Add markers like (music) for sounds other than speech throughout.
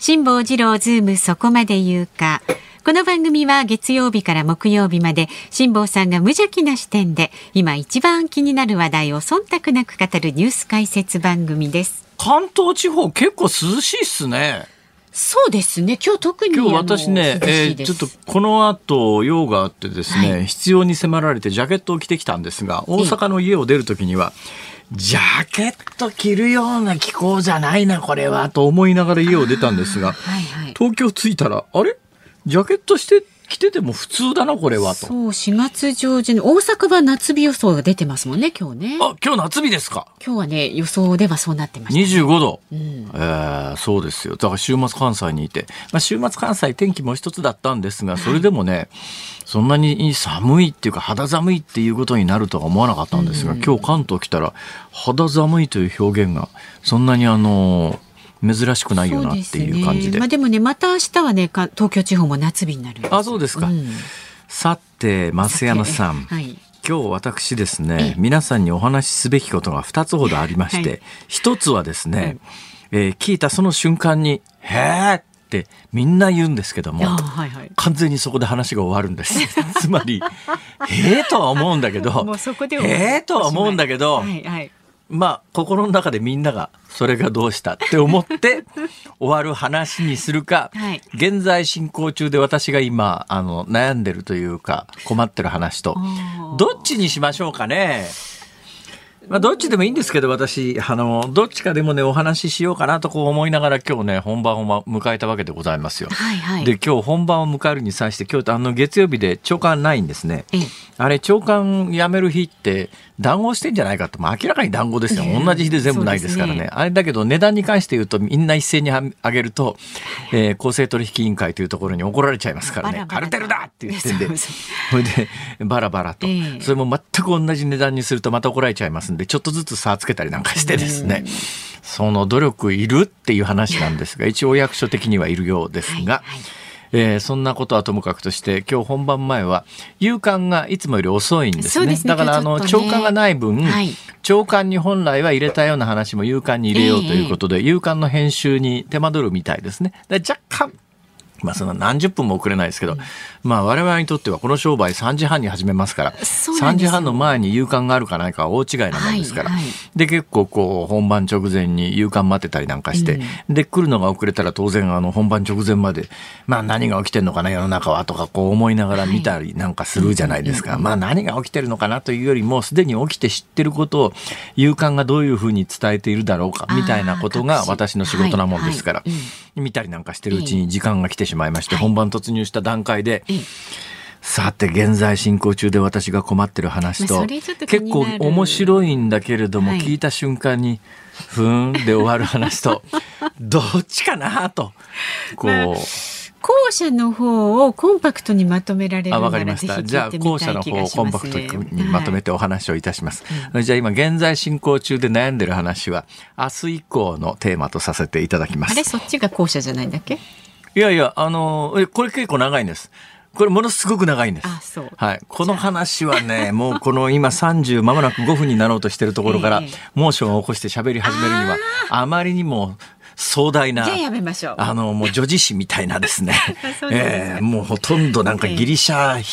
辛坊治郎ズームそこまで言うか。この番組は月曜日から木曜日まで辛坊さんが無邪気な視点で今一番気になる話題を忖度なく語るニュース解説番組です。関東地方結構涼しいっすね。そうですね。今日特に今日私ね、えー、ちょっとこの後用があってですね、はい、必要に迫られてジャケットを着てきたんですが大阪の家を出るときには、ジャケット着るような気候じゃないなこれは。と思いながら家を出たんですが、はいはい、東京着いたらあれ？ジャケットして着てても普通だなこれはと。そう4月上旬大阪は夏日予想が出てますもんね今日ね。あ今日夏日ですか？今日はね予想ではそうなってました、ね。25度。うん、えー、そうですよ。だから週末関西にいて、まあ週末関西天気も一つだったんですがそれでもね。はいそんなに寒いっていうか肌寒いっていうことになるとは思わなかったんですが、うん、今日関東来たら肌寒いという表現がそんなにあの珍しくないよなっていう感じで。でね、まあでもね、また明日はね、東京地方も夏日になるあ、そうですか。うん、さて、増山さん。はい。今日私ですね、皆さんにお話しすべきことが2つほどありまして、一、はい、つはですね、うん、えー、聞いたその瞬間に、へーってみんな言うんですけども、完全にそこで話が終わるんです。(laughs) つまり、へーとは思うんだけど、へーとは思うんだけど、はいはいまあ心の中でみんながそれがどうしたって思って (laughs) 終わる話にするか、はい、現在進行中で私が今あの悩んでるというか困ってる話とどっちにしましょうかね。まあ、どっちでもいいんですけど、私、あの、どっちかでもね、お話ししようかなとこう思いながら今日ね、本番を迎えたわけでございますよ。はいはい、で、今日本番を迎えるに際して、今日あの、月曜日で長官ないんですね。あれ、長官辞める日って、談合してんじゃないかと、まあ、明らかに談合ですよ。同じ日で全部ないですからね。ね。あれだけど、値段に関して言うと、みんな一斉に上げると、えー、公正取引委員会というところに怒られちゃいますからね。カルテルだって言ってんで、それで、バラバラと、えー、それも全く同じ値段にするとまた怒られちゃいますんで、ちょっとずつ差つけたりなんかしてですね、その努力いるっていう話なんですが、一応役所的にはいるようですが、はいはいえー、そんなことはともかくとして今日本番前は夕刊がいつもより遅いんですね。すねだからあの、長官がない分、はい、長官に本来は入れたような話も夕刊に入れようということで、えー、夕刊の編集に手間取るみたいですね。で若干まあその何十分も遅れないですけど、うん、まあ我々にとってはこの商売3時半に始めますから、3時半の前に夕刊があるかないかは大違いなもんですから、はいはい、で結構こう本番直前に夕刊待ってたりなんかして、うん、で来るのが遅れたら当然あの本番直前まで、まあ何が起きてんのかな世の中はとかこう思いながら見たりなんかするじゃないですか。はい、まあ何が起きてるのかなというよりもすでに起きて知ってることを夕刊がどういうふうに伝えているだろうかみたいなことが私の仕事なもんですから、見たりなんかしてるうちに時間が来てしまいまして、本番突入した段階で、さて現在進行中で私が困ってる話と結構面白いんだけれども、聞いた瞬間にふーんで終わる話と (laughs) どっちかなとこう。後者の方をコンパクトにまとめられるあ、わかりました。じゃあ、後者の方をコンパクトにまとめてお話をいたします。はい、じゃあ、今、現在進行中で悩んでる話は、明日以降のテーマとさせていただきます。あれ、そっちが後者じゃないんだっけ？いやいや、あの、え、これ結構長いんです。これものすごく長いんです。はい。この話はね、もうこの今30間もなく5分になろうとしてるところから、モーションを起こして喋り始めるには、あまりにも壮大な、あの、もう女子誌みたいなですね、(laughs) えー、もうほとんどなんかギリシャ悲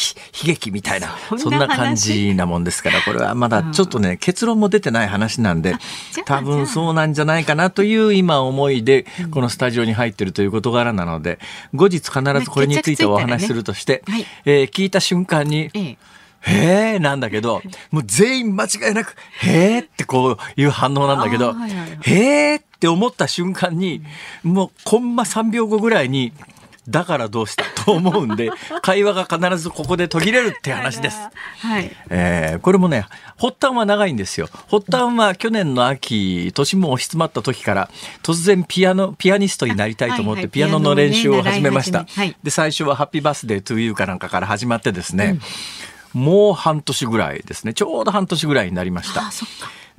劇みたいな、そんな感じなもんですから、これはまだちょっとね、結論も出てない話なんで、多分そうなんじゃないかなという今思いで、このスタジオに入ってるという事柄なので、後日必ずこれについてお話しするとして、えー、聞いた瞬間に、へえなんだけど、もう全員間違いなく、へえってこういう反応なんだけど、へえって思った瞬間に、もうコンマ3秒後ぐらいに、だからどうしたと思うんで、(laughs) 会話が必ずここで途切れるって話です。はい。えー、これもね、発端は長いんですよ。発端は去年の秋、年も押し詰まった時から、突然ピアノ、ピアニストになりたいと思って、ピアノの練習を始めました。で、最初はハッピーバースデートゥーユーかなんかから始まってですね、うん、もう半年ぐらいですね、ちょうど半年ぐらいになりました。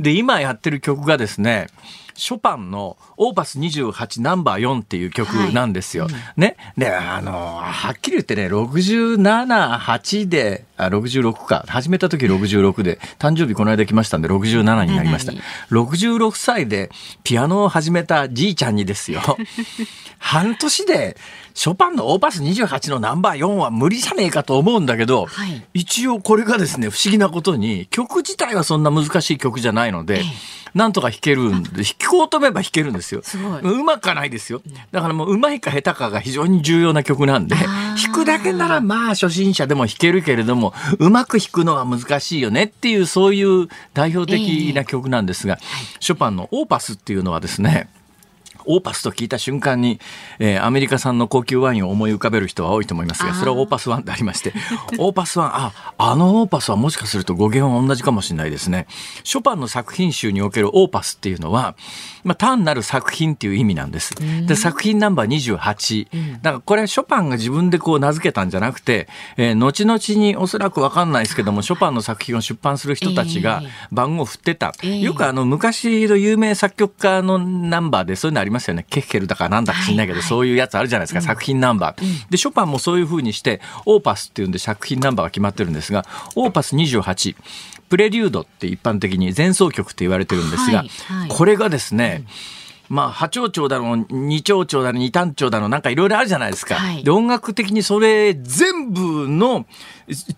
で、今やってる曲がですね、ショパンのオーパス28ナンバー4っていう曲なんですよ。はいうん、ね。で、あの、はっきり言ってね、67、8で、あ、66か。始めた時66で、誕生日この間来ましたんで67になりました。66歳でピアノを始めたじいちゃんにですよ。(laughs) 半年で、ショパンのオーパス28のナンバー4は無理じゃねえかと思うんだけど、はい、一応これがですね、不思議なことに、曲自体はそんな難しい曲じゃないので、なんとか弾けるんで、(laughs) 弾こうと思えば弾けるんですよ。すうまくはないですよ。だからもううまいか下手かが非常に重要な曲なんで、弾くだけならまあ初心者でも弾けるけれども、うまく弾くのは難しいよねっていうそういう代表的な曲なんですが、えー、ショパンのオーパスっていうのはですね、オーパスと聞いた瞬間に、えー、アメリカ産の高級ワインを思い浮かべる人は多いと思いますが、それはオーパスワンでありまして、(laughs) オーパスワン、あ、あのオーパスはもしかすると語源は同じかもしれないですね。ショパンの作品集におけるオーパスっていうのは、まあ、単なる作品っていう意味なんです。で、作品ナンバー28。だからこれショパンが自分でこう名付けたんじゃなくて、えー、後々におそらくわかんないですけども、ショパンの作品を出版する人たちが番号を振ってた。よくあの昔の有名作曲家のナンバーでそういうのありますよね。ケッケルだかなんだか知んないけど、はいはい、そういうやつあるじゃないですか、うん、作品ナンバー。で、ショパンもそういうふうにして、オーパスっていうんで作品ナンバーが決まってるんですが、オーパス28。プレリュードって一般的に前奏曲って言われてるんですが、はいはい、これがですね、まあ、波長長だの、二長長だの、二単長だの、なんかいろいろあるじゃないですか。はい、で、音楽的にそれ全部の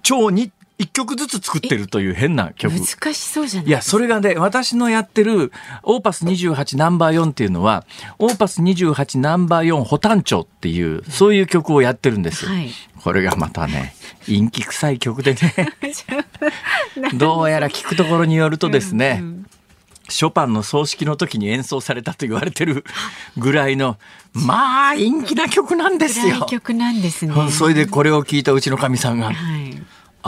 長に一曲ずつ作ってるという変な曲。難しそうじゃないいや、それがね、私のやってるオーパス28ナンバー4っていうのは、オーパス28ナンバー4補単調っていう、そういう曲をやってるんですよ。はい、これがまたね、陰気臭い曲でね、(laughs) どうやら聞くところによるとですね、うんうんショパンの葬式の時に演奏されたと言われてるぐらいの、まあ、陰気な曲なんですよ。曲なんですね。それでこれを聞いたうちのかみさんが、はい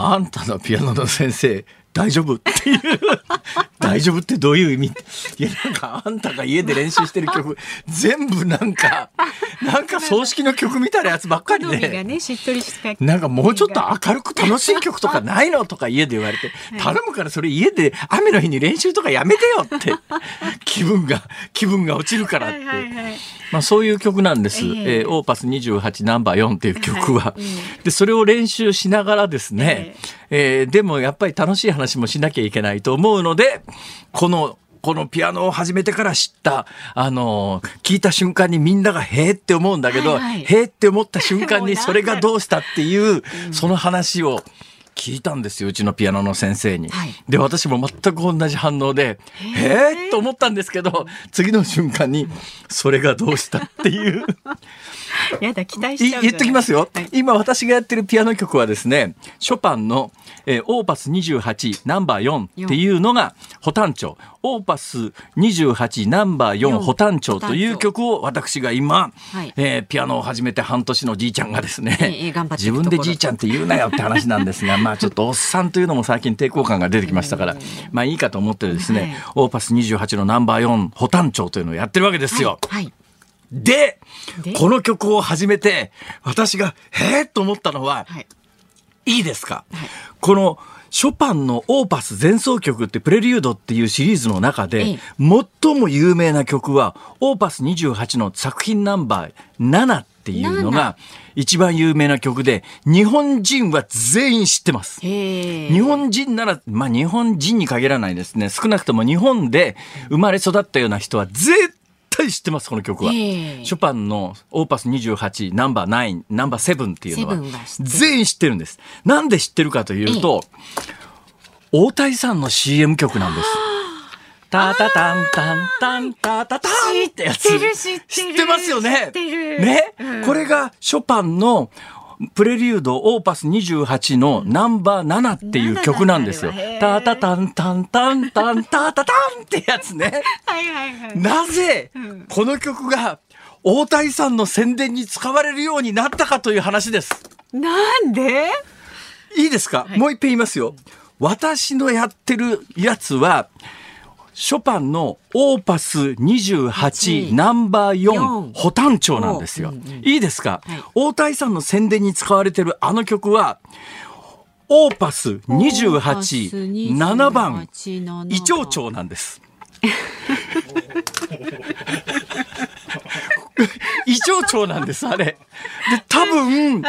あんたのピアノの先生大丈夫？っていう。(laughs) 大丈夫ってどういう意味？いやなんかあんたが家で練習してる曲全部なんかなんか葬式の曲みたいなやつばっかりで、ね、なんかもうちょっと明るく楽しい曲とかないのとか家で言われて、頼むからそれ家で雨の日に練習とかやめてよって。(laughs) 気分が気分が落ちるからって、まあ、そういう曲なんです、えー、えー、オーパス28ナンバー4っていう曲は、はい、でそれを練習しながらですね、えー、えー、でもやっぱり楽しい話もしなきゃいけないと思うのでこのこのピアノを始めてから知った、あの、聞いた瞬間にみんながへえって思うんだけど、はいはい、へえって思った瞬間に (laughs) それがどうしたっていう、その話を聞いたんですよ、うちのピアノの先生に。はい、で、私も全く同じ反応で、へえと思ったんですけど、次の瞬間に、それがどうしたっていう。(laughs) やだ、期待し言っときますよ、はい、今私がやってるピアノ曲はですね、ショパンの、えー、オーパス28ナンバー4っていうのが補単調。オーパス28ナンバー4補単調という曲を私が今、はい、えー、ピアノを始めて半年のじいちゃんがですね、えー、自分でじいちゃんって言うなよって話なんですが、ま (laughs) あちょっとおっさんというのも最近抵抗感が出てきましたから、まあいいかと思ってですね、はい、オーパス28のナンバー4補単調というのをやってるわけですよ。はい、はい。でこの曲を始めて、私が、へえと思ったのは、はい、いいですか、はい、この、ショパンのオーパス前奏曲ってプレリュードっていうシリーズの中で、最も有名な曲は、オーパス28の作品ナンバー7っていうのが一番有名な曲で、日本人は全員知ってます。日本人なら、まあ日本人に限らないですね。少なくとも日本で生まれ育ったような人は絶かり知ってますこの曲は、え。ー、ショパンのオーパス28ナンバー9ナンバー7っていうのは全員知ってるんです。なんで知ってるかというと、えー、大谷さんの CM 曲なんですタタタンタンタンタタタンってやつ。知ってる知ってますよね。ね、うん、これがショパンのプレリュードオーパス28のナンバー7っていう曲なんですよ。タタタンタンタンタンタタタンってやつね。はいはいはい。なぜこの曲が大谷さんの宣伝に使われるようになったかという話です。なんでいいですか、はい、もう一遍言いますよ。私のやってるやつは、ショパンのオーパス28ナンバー4補単調なんですよ。いいですか、はい、大谷さんの宣伝に使われてるあの曲は、オーパス28、7番、イチョウチョウなんです。(laughs) 異常長なんです、あれ。で、多分、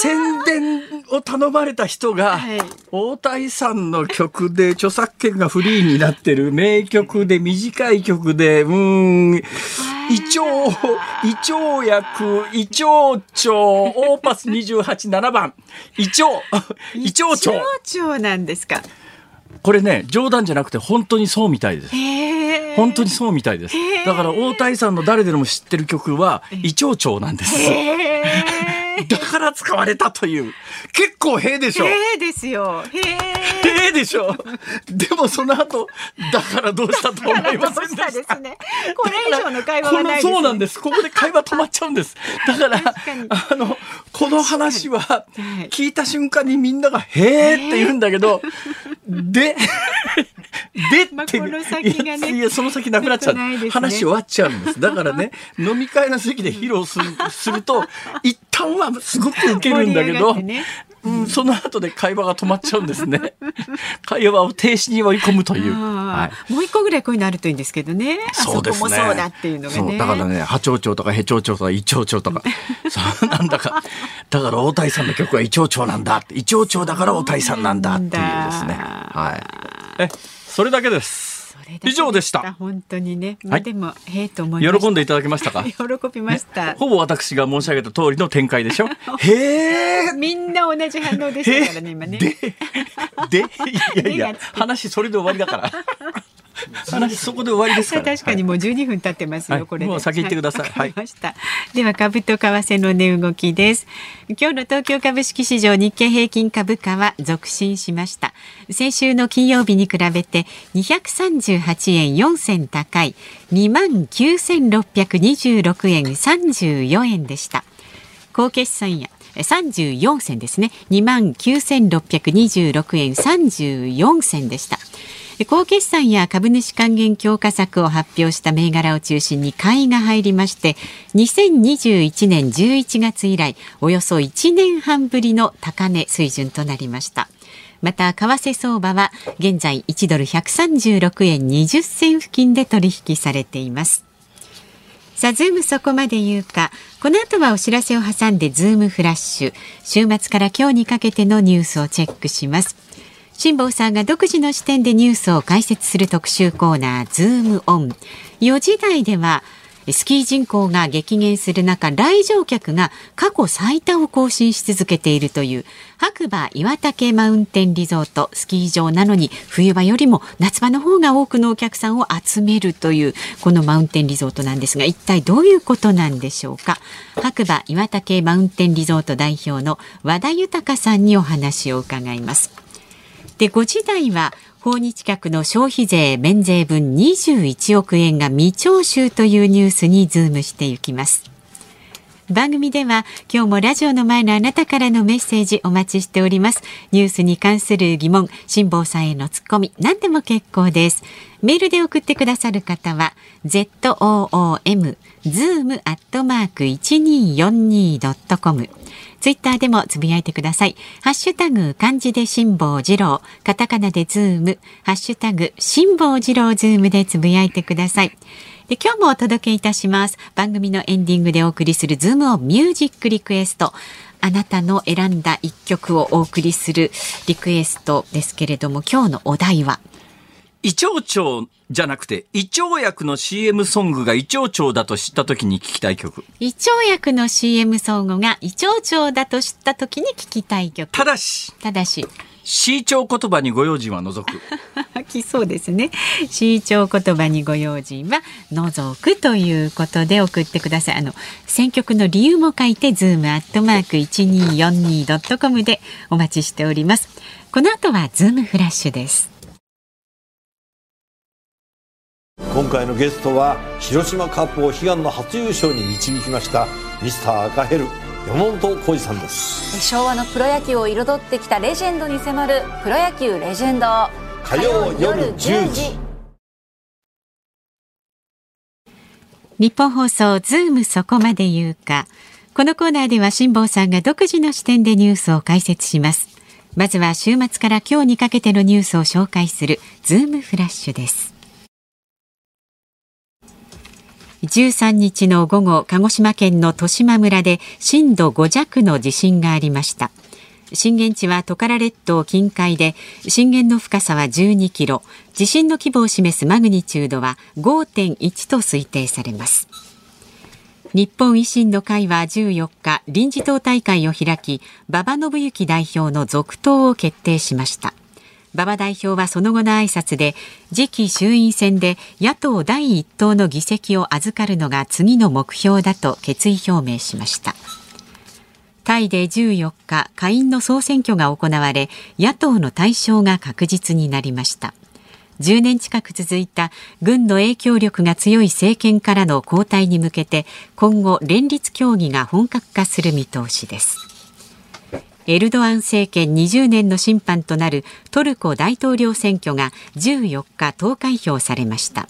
宣伝を頼まれた人が、はい、大谷さんの曲で著作権がフリーになってる名曲で短い曲で、うん、胃腸、胃腸薬、胃腸腸、オーパス28、7番、胃腸、胃腸腸。胃腸腸なんですか。これね、冗談じゃなくて本当にそうみたいです。本当にそうみたいです。だから大谷さんの誰でも知ってる曲は、イチョウチョウなんです。(laughs) だから使われたという。結構へでしょ。へですよ。へでしょ。でもその後、だからどうしたと思いませんでした。ね、これ以上の会話はないそうなんです。ここで会話止まっちゃうんです。だから、あの、この話は、聞いた瞬間にみんなが、へえって言うんだけど、で、でって、まあ、先がね、いや、その先なくなっちゃう、ね、話終わっちゃうんです。だからね、飲み会の席で披露するすると、一旦はすごく受けるんだけど、ね、うん、その後で会話が止まっちゃうんですね。(laughs) 会話を停止に追い込むという。はい、もう一個ぐらいこういうのあるといいんですけどね。そうですね。そそうだっていうのがね。だからね、波長長とかへ長長とか胃長長とか、(laughs) そうなんだか。だから大谷さんの曲は胃長長なんだ。胃長長だから大谷さんなんだっていうですね。はい。え、それだけです。以上でした。本当にね。はい、でも、へえと思い喜んでいただけましたか？(laughs) 喜びました、ほぼ私が申し上げた通りの展開でしょ？(laughs) へえ。みんな同じ反応でしたからね、今ね。で、で、いやいや、(laughs) 話それで終わりだから。(laughs) 話そこで終わりですか確かにもう12分経ってますよ、はい、これもう先行ってください。はい。では株と為替の値動きです。今日の東京株式市場日経平均株価は続伸しました。先週の金曜日に比べて238円4銭高い2万9626円34円でした。高決算や34銭ですね。2万9626円34銭でした。高決算や株主還元強化策を発表した銘柄を中心に買いが入りまして2021年11月以来およそ1年半ぶりの高値水準となりましたまた為替相場は現在1ドル136円20銭付近で取引されていますさあ、ズームそこまで言うか。この後はお知らせを挟んでズームフラッシュ。週末から今日にかけてのニュースをチェックします。辛坊さんが独自の視点でニュースを解説する特集コーナーズームオン4時台ではスキー人口が激減する中来場客が過去最多を更新し続けているという白馬岩岳マウンテンリゾートスキー場なのに冬場よりも夏場の方が多くのお客さんを集めるというこのマウンテンリゾートなんですが一体どういうことなんでしょうか？白馬岩岳マウンテンリゾート代表の和田豊さんにお話を伺います。で5時台は訪日客の消費税免税分21億円が未徴収というニュースにズームしていきます。番組では今日もラジオの前のあなたからのメッセージお待ちしております。ニュースに関する疑問辛坊さんへのツッコミ何でも結構です。メールで送ってくださる方は zoom zoom アットマーク 1242.com ツイッターでもつぶやいてください。ハッシュタグ漢字で辛坊治郎、カタカナでズーム、ハッシュタグ辛坊治郎ズームでつぶやいてください。で今日もお届けいたします。番組のエンディングでお送りするズームをミュージックリクエスト。あなたの選んだ一曲をお送りするリクエストですけれども、今日のお題はイ長調じゃなくて、胃腸薬の CM ソングが胃腸腸だと知った時に聞きたい曲。胃腸薬の CM ソングが胃腸腸だと知った時に聞きたい曲。ただし。ただし。C 調言葉にご用心は除く。き (laughs) そうですね。C 調言葉にご用心は除くということで送ってください。あの選曲の理由も書いてズームアットマーク一二四二ドットコムでお待ちしております。この後はズームフラッシュです。今回のゲストは広島カープを悲願の初優勝に導きましたミスター赤ヘル山本浩二さんです。昭和のプロ野球を彩ってきたレジェンドに迫る「プロ野球レジェンド」火曜夜10時。ニッポン放送ズームそこまで言うか。このコーナーでは辛坊さんが独自の視点でニュースを解説します。まずは週末から今日にかけてのニュースを紹介するズームフラッシュです13日の午後、鹿児島県の十島村で震度5弱の地震がありました。震源地はトカラ列島近海で震源の深さは12キロ。地震の規模を示すマグニチュードは5.1と推定されます。日本維新の会は14日臨時党大会を開き馬場信之代表の続投を決定しました。馬場代表はその後の挨拶で次期衆院選で野党第一党の議席を預かるのが次の目標だと決意表明しました。タイで14日下院の総選挙が行われ野党の対象が確実になりました。10年近く続いた軍の影響力が強い政権からの交代に向けて今後連立協議が本格化する見通しです。エルドアン政権20年の審判となるトルコ大統領選挙が14日投開票されました。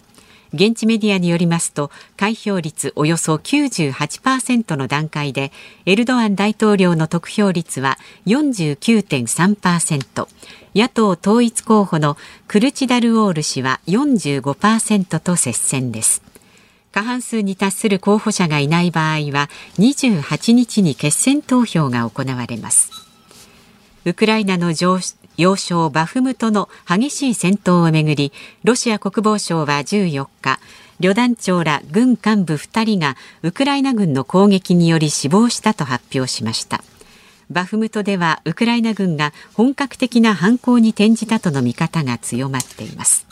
現地メディアによりますと開票率およそ98%の段階でエルドアン大統領の得票率は49.3%野党統一候補のクルチダルオール氏は45%と接戦です。過半数に達する候補者がいない場合は28日に決選投票が行われます。ウクライナの要衝バフムトの激しい戦闘をめぐりロシア国防省は14日旅団長ら軍幹部2人がウクライナ軍の攻撃により死亡したと発表しました。バフムトではウクライナ軍が本格的な反攻に転じたとの見方が強まっています。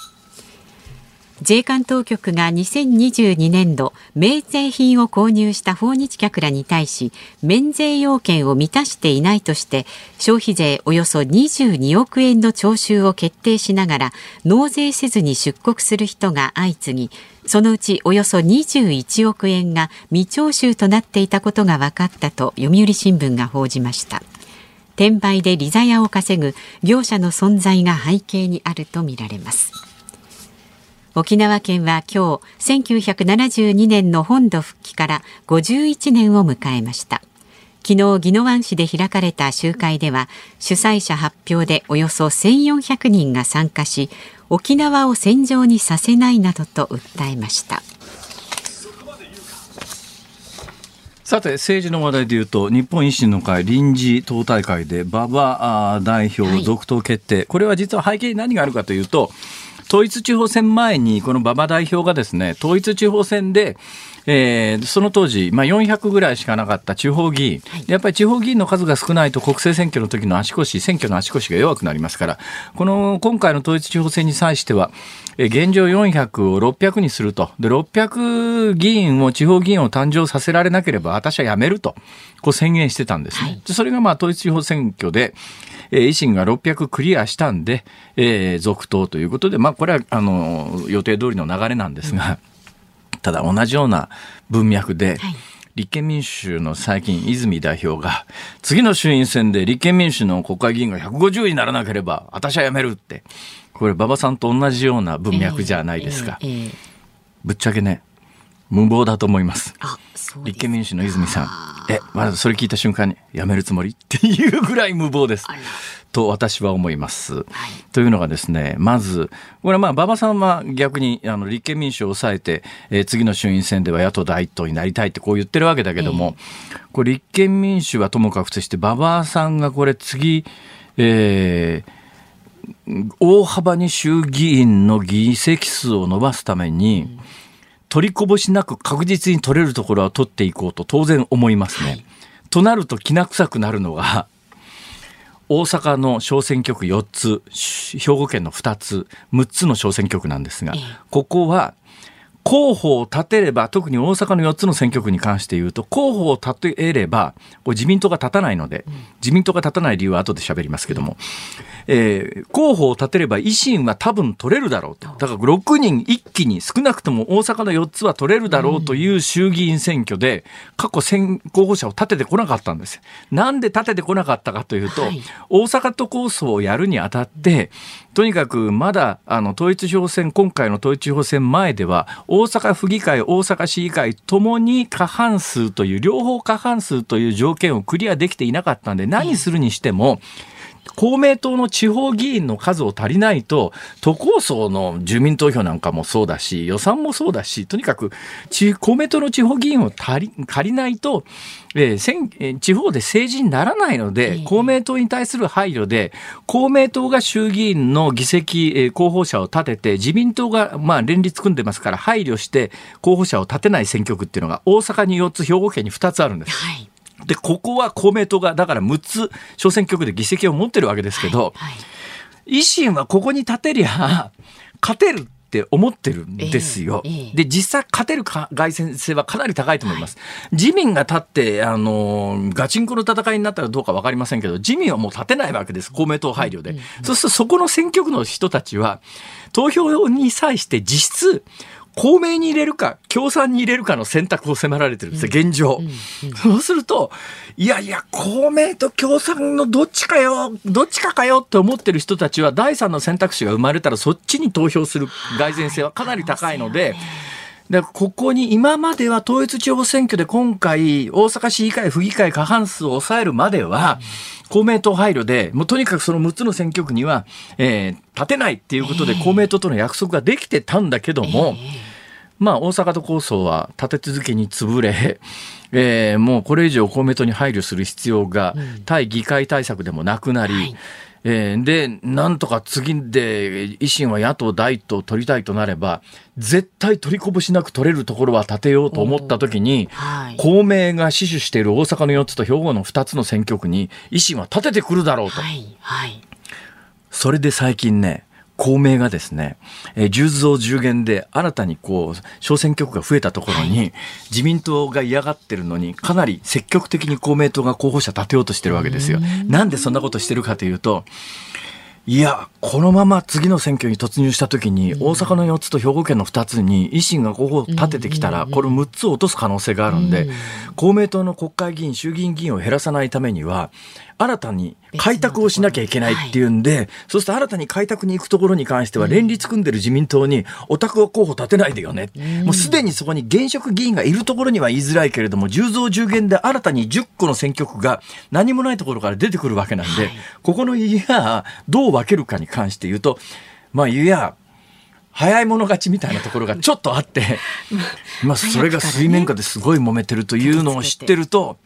税関当局が2022年度免税品を購入した訪日客らに対し免税要件を満たしていないとして消費税およそ22億円の徴収を決定しながら納税せずに出国する人が相次ぎそのうちおよそ21億円が未徴収となっていたことが分かったと読売新聞が報じました。転売で利ザヤを稼ぐ業者の存在が背景にあるとみられます。沖縄県は今日1972年の本土復帰から51年を迎えました。昨日宜野湾市で開かれた集会では主催者発表でおよそ1400人が参加し沖縄を戦場にさせないなどと訴えました。さて政治の話題でいうと日本維新の会臨時党大会で馬場代表続投決定、はい、これは実は背景に何があるかというと統一地方選前にこの馬場代表がですね統一地方選でえー、その当時、まあ、400ぐらいしかなかった地方議員、はい、やっぱり地方議員の数が少ないと国政選挙の時の足腰、選挙の足腰が弱くなりますから、この今回の統一地方選に際しては、現状400を600にすると。で、600議員を、地方議員を誕生させられなければ私は辞めると、こう宣言してたんですね。はい、それがまあ統一地方選挙で、えー、維新が600クリアしたんで、えー、続投ということで、まあこれは、あの、予定通りの流れなんですが、うんただ同じような文脈で、はい立憲民主の最近、泉代表が、次の衆院選で立憲民主の国会議員が150にならなければ、私は辞めるって。これ、馬場さんと同じような文脈じゃないですか。えーえー、ぶっちゃけね、無謀だと思います。立憲民主の泉さん。え、まずそれ聞いた瞬間に、辞めるつもり？っていうぐらい無謀です。と私は思います。はい、というのがですね、まず、これはまあ、馬場さんは逆にあの立憲民主を抑えて、えー、次の衆院選では野党第一党になりたいってこう言ってるわけだけども、えー、これ立憲民主はともかくとして、馬場さんがこれ次、えー、大幅に衆議院の議席数を伸ばすために、取りこぼしなく確実に取れるところは取っていこうと当然思いますね。はい、となるときな臭くなるのが、大阪の小選挙区4つ、兵庫県の2つ、6つの小選挙区なんですが、ここは候補を立てれば、特に大阪の4つの選挙区に関して言うと、候補を立てれば、これ自民党が立たないので、自民党が立たない理由は後で喋りますけども、えー、候補を立てれば維新は多分取れるだろうと。だから6人一気に少なくとも大阪の4つは取れるだろうという衆議院選挙で、過去選候補者を立ててこなかったんです。なんで立ててこなかったかというと、はい、大阪都構想をやるにあたって、とにかくまだあの統一地方選、今回の統一地方選前では、大阪府議会、大阪市議会ともに過半数という、両方過半数という条件をクリアできていなかったんで、何するにしても、公明党の地方議員の数を足りないと、都構想の住民投票なんかもそうだし、予算もそうだし、とにかく公明党の地方議員を足り借りないと、えー、地方で政治にならないので、公明党に対する配慮で、公明党が衆議院の議席、えー、候補者を立てて、自民党が、まあ、連立組んでますから、配慮して候補者を立てない選挙区っていうのが、大阪に4つ、兵庫県に2つあるんです。はいで、ここは公明党が、だから6つ小選挙区で議席を持ってるわけですけど、はいはい、維新はここに立てりゃ、勝てるって思ってるんですよ。えーえー、で、実際勝てるか外戦性はかなり高いと思います。はい、自民が立って、あの、ガチンコの戦いになったらどうかわかりませんけど、自民はもう立てないわけです。公明党配慮で。うんうんうん、そうするとそこの選挙区の人たちは、投票に際して実質、公明に入れるか、共産に入れるかの選択を迫られてるんですよ、現状。そうすると、いやいや、公明と共産のどっちかよ、どっちかかよって思ってる人たちは、第三の選択肢が生まれたら、そっちに投票する蓋然性はかなり高いので、でここに今までは統一地方選挙で今回大阪市議会府議会過半数を抑えるまでは、公明党配慮でもうとにかくその6つの選挙区には、えー、立てないっていうことで公明党との約束ができてたんだけども、まあ大阪都構想は立て続けに潰れ、えー、もうこれ以上公明党に配慮する必要が対議会対策でもなくなり、うんはいえー、で、なんとか次で維新は野党第一党取りたいとなれば、絶対取りこぼしなく取れるところは立てようと思ったときに、はい、公明が死守している大阪の4つと兵庫の2つの選挙区に維新は立ててくるだろうと。はいはい、それで最近ね、公明がですね、えー、10増10減で新たにこう、小選挙区が増えたところに、自民党が嫌がってるのに、かなり積極的に公明党が候補者立てようとしてるわけですよ。なんでそんなことしてるかというと、いや、このまま次の選挙に突入したときに、大阪の4つと兵庫県の2つに維新が候補を立ててきたら、これ6つを落とす可能性があるんで、公明党の国会議員、衆議院議員を減らさないためには、新たに開拓をしなきゃいけないっていうんで、はい、そうすると新たに開拓に行くところに関しては、連立組んでる自民党に、お宅は候補立てないでよね。もうすでにそこに現職議員がいるところには言いづらいけれども、10増10減で新たに10個の選挙区が何もないところから出てくるわけなんで、はい、ここの家がどう分けるかに関して言うと、まあ、いや、早い者勝ちみたいなところがちょっとあって、(laughs) まあ、それが水面下ですごい揉めてるというのを知ってると、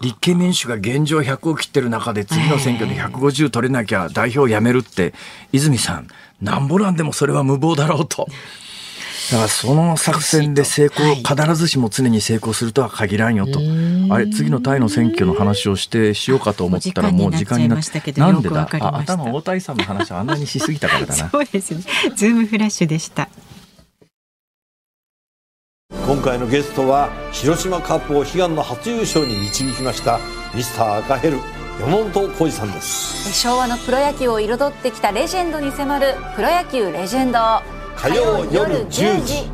立憲民主が現状100を切ってる中で次の選挙で150取れなきゃ代表を辞めるって、泉さん、なんぼなんでもそれは無謀だろうと。だからその作戦で成功、必ずしも常に成功するとは限らんよと。あれ、次のタイの選挙の話をしてしようかと思ったらもう時間になって、なんでだ？あ頭大谷さんの話あんなにしすぎたからだな。(laughs) そうですね。ズームフラッシュでした。今回のゲストは広島カープを悲願の初優勝に導きましたミスター赤ヘル山本浩二さんです昭和のプロ野球を彩ってきたレジェンドに迫る「プロ野球レジェンド」火曜夜10時。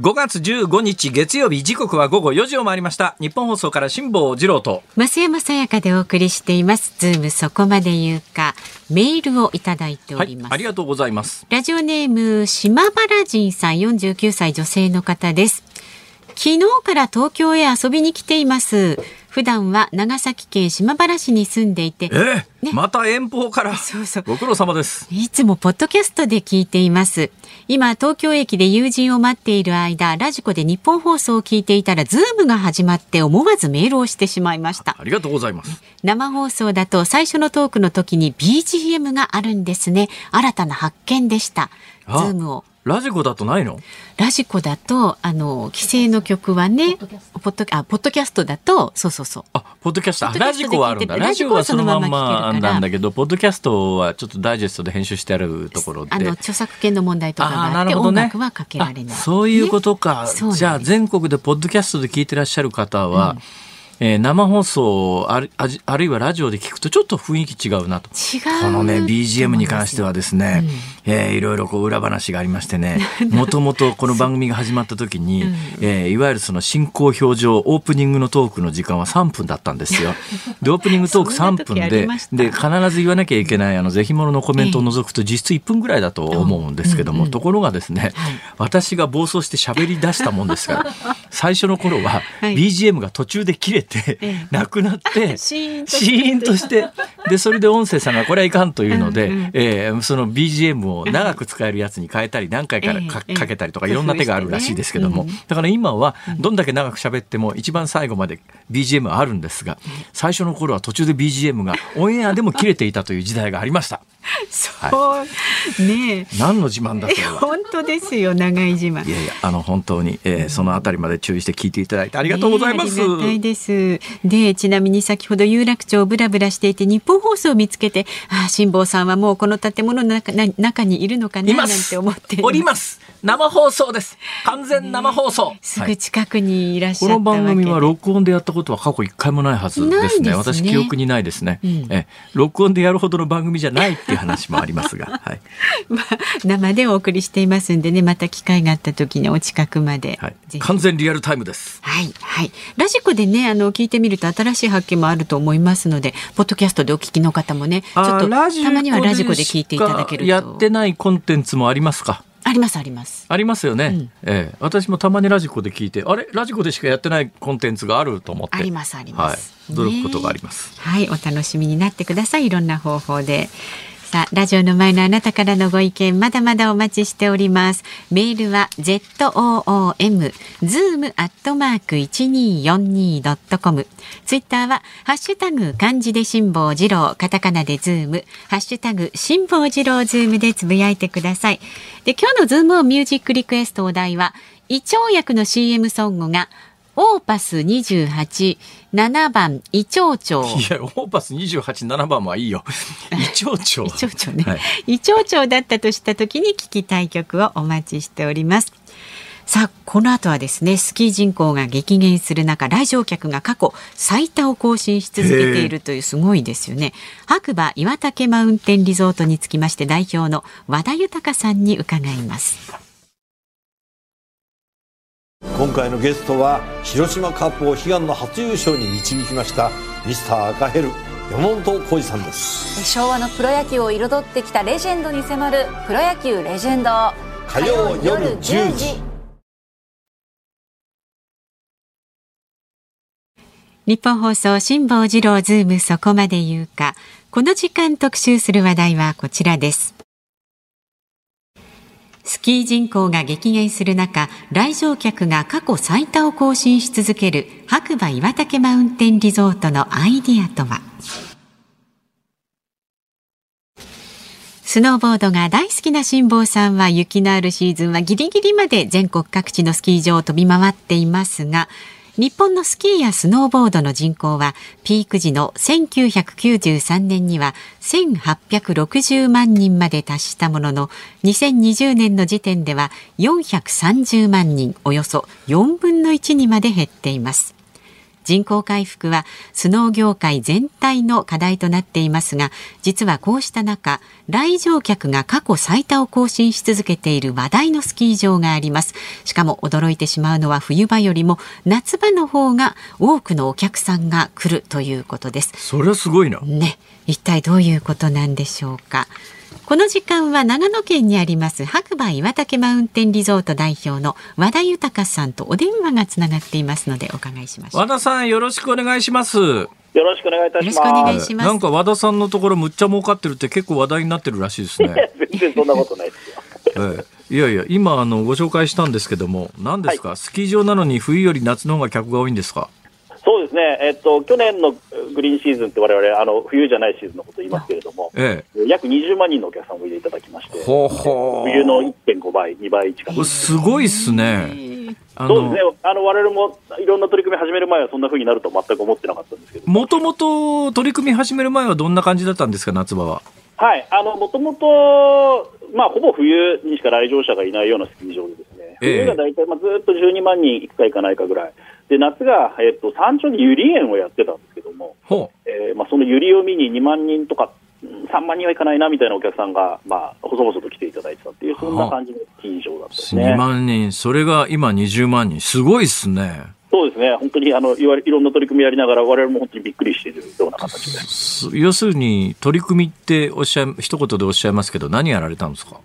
5月15日月曜日時刻は午後4時を回りました。ニッポン放送から辛坊治郎と。増山さやかでお送りしています。ズームそこまで言うか。メールをいただいております、はい、ありがとうございます。ラジオネーム島原人さん49歳女性の方です昨日から東京へ遊びに来ています。普段は長崎県島原市に住んでいて、えね、また遠方からそうそう。ご苦労様です。いつもポッドキャストで聞いています。今東京駅で友人を待っている間ラジコでニッポン放送を聞いていたらズームが始まって思わずメールをしてしまいました。ありがとうございます。生放送だと最初のトークの時に BGM があるんですね。新たな発見でした。ズームをラジコだとないの？ラジコだとあの既成の曲はねポッドあポッドキャストだとそうそうそう。あポッドキャスト。ラジコはあるんだ。ラジコはそのまんまなんだけどポッドキャストはちょっとダイジェストで編集してあるところで。あの著作権の問題とかがあって、ね、音楽はかけられない、そういうことか、ね、じゃあ全国でポッドキャストで聞いてらっしゃる方は、うんえー、生放送あるあるいはラジオで聞くとちょっと雰囲気違うなと。このね BGM に関してはですね、うん、えー、いろいろこう裏話がありましてねもともとこの番組が始まった時に、うん、えー、いわゆるその進行表情オープニングのトークの時間は3分だったんですよ。(laughs) でオープニングトーク3分でで必ず言わなきゃいけないあのぜひもののコメントを除くと実質1分ぐらいだと思うんですけども、うん。うん、ところがですね、はい、私が暴走して喋り出したもんですから (laughs) 最初の頃は BGM が途中で切れて、なくなって (laughs) シーンとして。でそれで音声さんがこれはいかんというので、うえその BGM を長く使えるやつに変えたり何回からか,、けたりとかいろんな手があるらしいですけども、だから今はどんだけ長く喋っても一番最後まで BGM あるんですが最初の頃は途中で BGM がオンエアでも切れていたという時代がありました。(laughs) そう、はい、ね何の自慢だと本当ですよ長い自慢。いやいやあの本当に、えー、そのあたりまで注意して聞いていただいてありがとうございます、えー、ありがたいですでちなみに先ほど有楽町をぶらぶらしていて日本放送を見つけてあ辛坊さんはもうこの建物の中中にいるのかななんて思って。おります。生放送です。完全生放送、すぐ近くにいらっしゃったこの番組は録音でやったことは過去一回もないはずですね、ね、私記憶にないですね、うん、え録音でやるほどの番組じゃないっていう話もありますが、(laughs) はい。まあ、生でお送りしていますんでねまた機会があった時にお近くまで、はい、完全リアルタイムです。はいはい。ラジコでねあの聞いてみると新しい発見もあると思いますのでポッドキャストでお聞きの方もねちょっとたまにはラジコで聞いていただけるとやってないコンテンツもありますか？ありますあります。ありますよね、うん、ええ私もたまにラジコで聞いて、あれ？ラジコでしかやってないコンテンツがあると思って。ありますあります。はい、驚くことがあります、はい、お楽しみになってください。いろんな方法で。さあ、ラジオの前のあなたからのご意見、まだまだお待ちしております。メールは、zoom、zoom アットマーク 1242.com。ツイッターは、ハッシュタグ、漢字で辛坊治郎、カタカナでズーム、ハッシュタグ、辛坊治郎ズームでつぶやいてください。で、今日のズームをミュージックリクエストお題は、胃腸薬の CM ソングが、オーパス28、7番、イ長調。いや、オーパス28、7番はいいよ。胃腸腸。胃腸腸ね、はい。胃腸腸だったとした時に聞きたい曲をお待ちしております。さあ、この後はですね、スキー人口が激減する中、来場客が過去最多を更新し続けているというすごいですよね。白馬岩岳マウンテンリゾートにつきまして代表の和田豊さんに伺います。今回のゲストは広島カップを悲願の初優勝に導きましたミスター赤ヘル山本浩二さんです。昭和のプロ野球を彩ってきたレジェンドに迫る「プロ野球レジェンド」火曜夜10時。ニッポン放送辛坊治郎ズームそこまで言うか。この時間特集する話題はこちらですスキー人口が激減する中、来場客が過去最多を更新し続ける白馬岩岳マウンテンリゾートのアイディアとは？スノーボードが大好きな辛坊さんは雪のあるシーズンはギリギリまで全国各地のスキー場を飛び回っていますが日本のスキーやスノーボードの人口はピーク時の1993年には1860万人まで達したものの2020年の時点では430万人およそ4分の1にまで減っています。人口回復はスノー業界全体の課題となっていますが実はこうした中来場客が過去最多を更新し続けている話題のスキー場があります。しかも驚いてしまうのは冬場よりも夏場の方が多くのお客さんが来るということです。それはすごいな。ね一体どういうことなんでしょうかこの時間は長野県にあります白馬岩岳マウンテンリゾート代表の和田豊さんとお電話がつながっていますのでお伺いしまし和田さんよろしくお願いしますよろしくお願いいたします。よろしくお願いします。なんか和田さんのところむっちゃ儲かってるって結構話題になってるらしいですね。(laughs) 全然そんなことないですよ。ええ、いやいや今あのご紹介したんですけども何ですか、はい、スキー場なのに冬より夏の方が客が多いんですか？そうですね、えっと、去年のグリーンシーズンってわれわれあの冬じゃないシーズンのこと言いますけれども、ええ、約20万人のお客さんを入れいただきまして、ほうほう冬の1.5倍、2倍近く。すごいっすね。そうですね、あの我々もいろんな取り組み始める前はそんなふうになると全く思ってなかったんですけどもともと取り組み始める前はどんな感じだったんですか、夏場は？はい、あのもともと、まあ、ほぼ冬にしか来場者がいないようなスキー場でですね、冬が大体、まあ、ずっと12万人いくかいかないかぐらい。で夏が、えっと、山頂にゆり園をやってたんですけども、えーまあ、そのゆりを見に2万人とか3万人はいかないなみたいなお客さんが、まあ、細々と来ていただいてたっていう、そんな感じの印象だったですね。2万人、それが今20万人、すごいっすね。そうですね、本当にあのいわいろんな取り組みやりながら、われわれも本当にびっくりしているような形です。要するに、取り組みっておっしゃい、一言でおっしゃいますけど、何やられたんですか？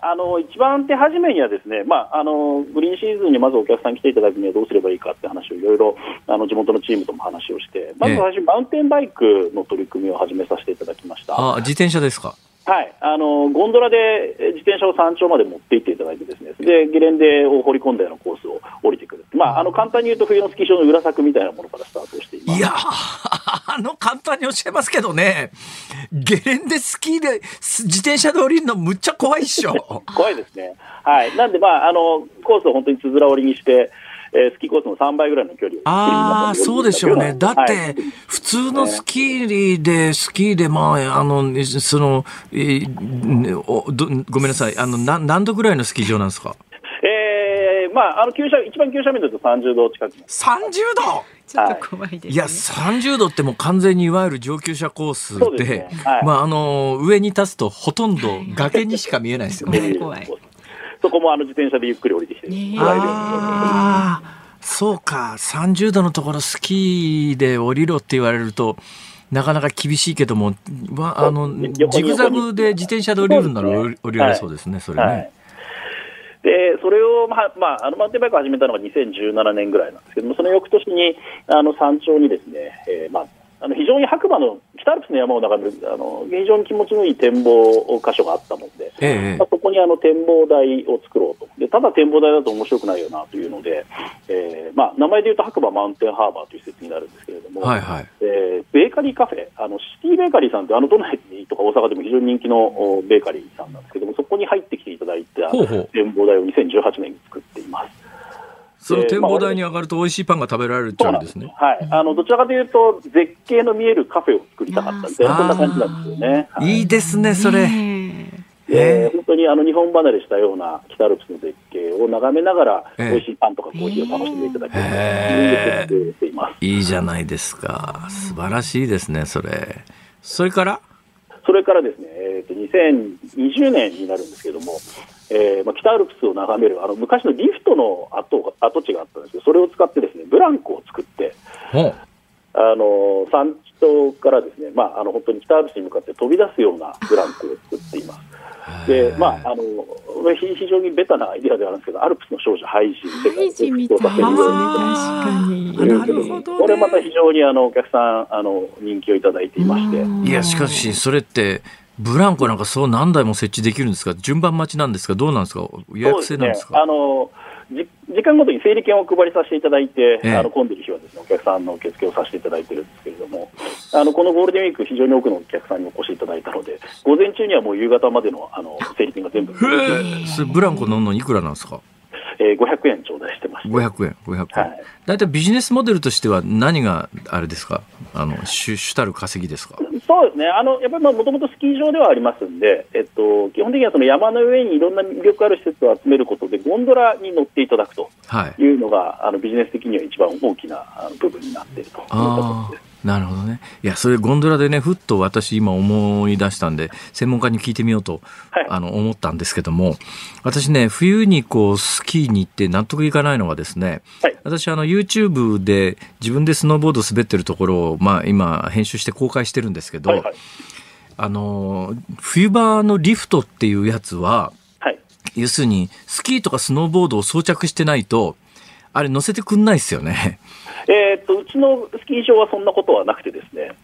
はい、あの一番手始めにはですね、まあ、あのグリーンシーズンにまずお客さん来ていただくにはどうすればいいかって話をいろいろあの地元のチームとも話をして、まず最初、マウンテンバイクの取り組みを始めさせていただきました。あ自転車ですか？はい、あのゴンドラで自転車を山頂まで持って行っていただいて、ですね。でゲレンデを掘り込んだようなコースを降りてくる、まあ、あの簡単に言うと、冬のスキー場の裏作みたいなものからスタートしています。いや (laughs) あの簡単におっしゃいますけどね、ゲレンデスキーで自転車で降りるの、むっちゃ怖いっしょ。(laughs) 怖いですね、はい、なんで、まあ、あのコースを本当につづら折りにして、えー、スキーコースの3倍ぐらいの距離をああ、そうでしょうね。だって、普通のスキーで、スキーで、まあ、あの、その、えー、おどごめんなさい、あの、な何度ぐらいのスキー場なんですか？えー、まあ、あの、急斜、一番急斜面だと30度近く。30度？ちょっと怖いです、ね、いや、30度ってもう完全にいわゆる上級者コースで、でね。はい、まあ、あの、上に立つとほとんど崖にしか見えないですよね。怖い。そこもあの自転車でゆっくり降りてきてもらえ。る。ように。そうか、30度のところスキーで降りろって言われると、なかなか厳しいけども、あのジグザグで自転車で降りるなら降りられそうですね、はい、それね。はい。でそれを、まあまあ、あのマウンテンバイクを始めたのが2017年ぐらいなんですけども、その翌年にあの山頂にですね、えーまあ、あの非常に白馬の北アルプスの山を眺めるあの非常に気持ちのいい展望箇所があったもんで、ええ、まあ、そこにあの展望台を作ろうと。でただ展望台だと面白くないよなというので、えーまあ、名前でいうと白馬マウンテンハーバーという施設になるんですけれども、はいはい、えー、ベーカリーカフェあのシティベーカリーさんってあの都内とか大阪でも非常に人気のベーカリーさんなんですけどもそこに入ってきていただいた展望台を2018年に作っています。その展望台に上がると美味しいパンが食べられるってあるんですね。はい、あのどちらかというと絶景の見えるカフェを作りたかったみたいなそんな感じなんですよね。はい、いいですねそれ。えー、本当にあの日本離れしたような北アルプスの絶景を眺めながら、美味しいパンとかコーヒーを楽しんでいただけるえー、いいじゃないですか。素晴らしいですね、それ。それから？それからですね、えーと、2020年になるんですけども、えーまあ、北アルプスを眺めるあの昔のリフトの跡跡地があったんですけど、それを使ってですねブランコを作って、あの山頂からですね、まあ、あの本当に北アルプスに向かって飛び出すようなブランコを作っています。でまあ、あの非常にベタなアイディアではあるんですけど、アルプスの少女ハイジン、ハイジンみたいな、確かに。なるほど、これまた非常にあのお客さんあの人気をいただいていまして。いやしかしそれってブランコなんかそう何台も設置できるんですか、順番待ちなんですか、どうなんですか、予約制なんですか？すね、あの時間ごとに整理券を配りさせていただいて、ええ、あの混んでる日はですねお客さんの受付をさせていただいてるんですけれども、あのこのゴールデンウィーク、非常に多くのお客さんにお越しいただいたので、午前中にはもう夕方までのあの整理券が全部。ブランコ乗るのいくらなんですか？えー、500円頂戴してます。500円、500円。はい、大体ビジネスモデルとしては何があれですか？あの主主たる稼ぎですか？そうですね、あのやっぱりもともとスキー場ではありますんで、えっと、基本的にはその山の上にいろんな魅力ある施設を集めることで、ゴンドラに乗っていただくとい。うのが、はい、あのビジネス的には一番大きな部分になっているという形です。なるほどね。いや、それゴンドラでね、ふっと私今思い出したんで、専門家に聞いてみようと、はい、あの、思ったんですけども、私ね、冬にこう、スキーに行って納得いかないのはですね、はい、私あの、YouTube で自分でスノーボード滑ってるところを、まあ今、編集して公開してるんですけど、はいはいあの冬場のリフトっていうやつは、はい、要するにスキーとかスノーボードを装着してないとあれ乗せてくんないですよね。えっとうちのスキー場はそんなことはなくてですね。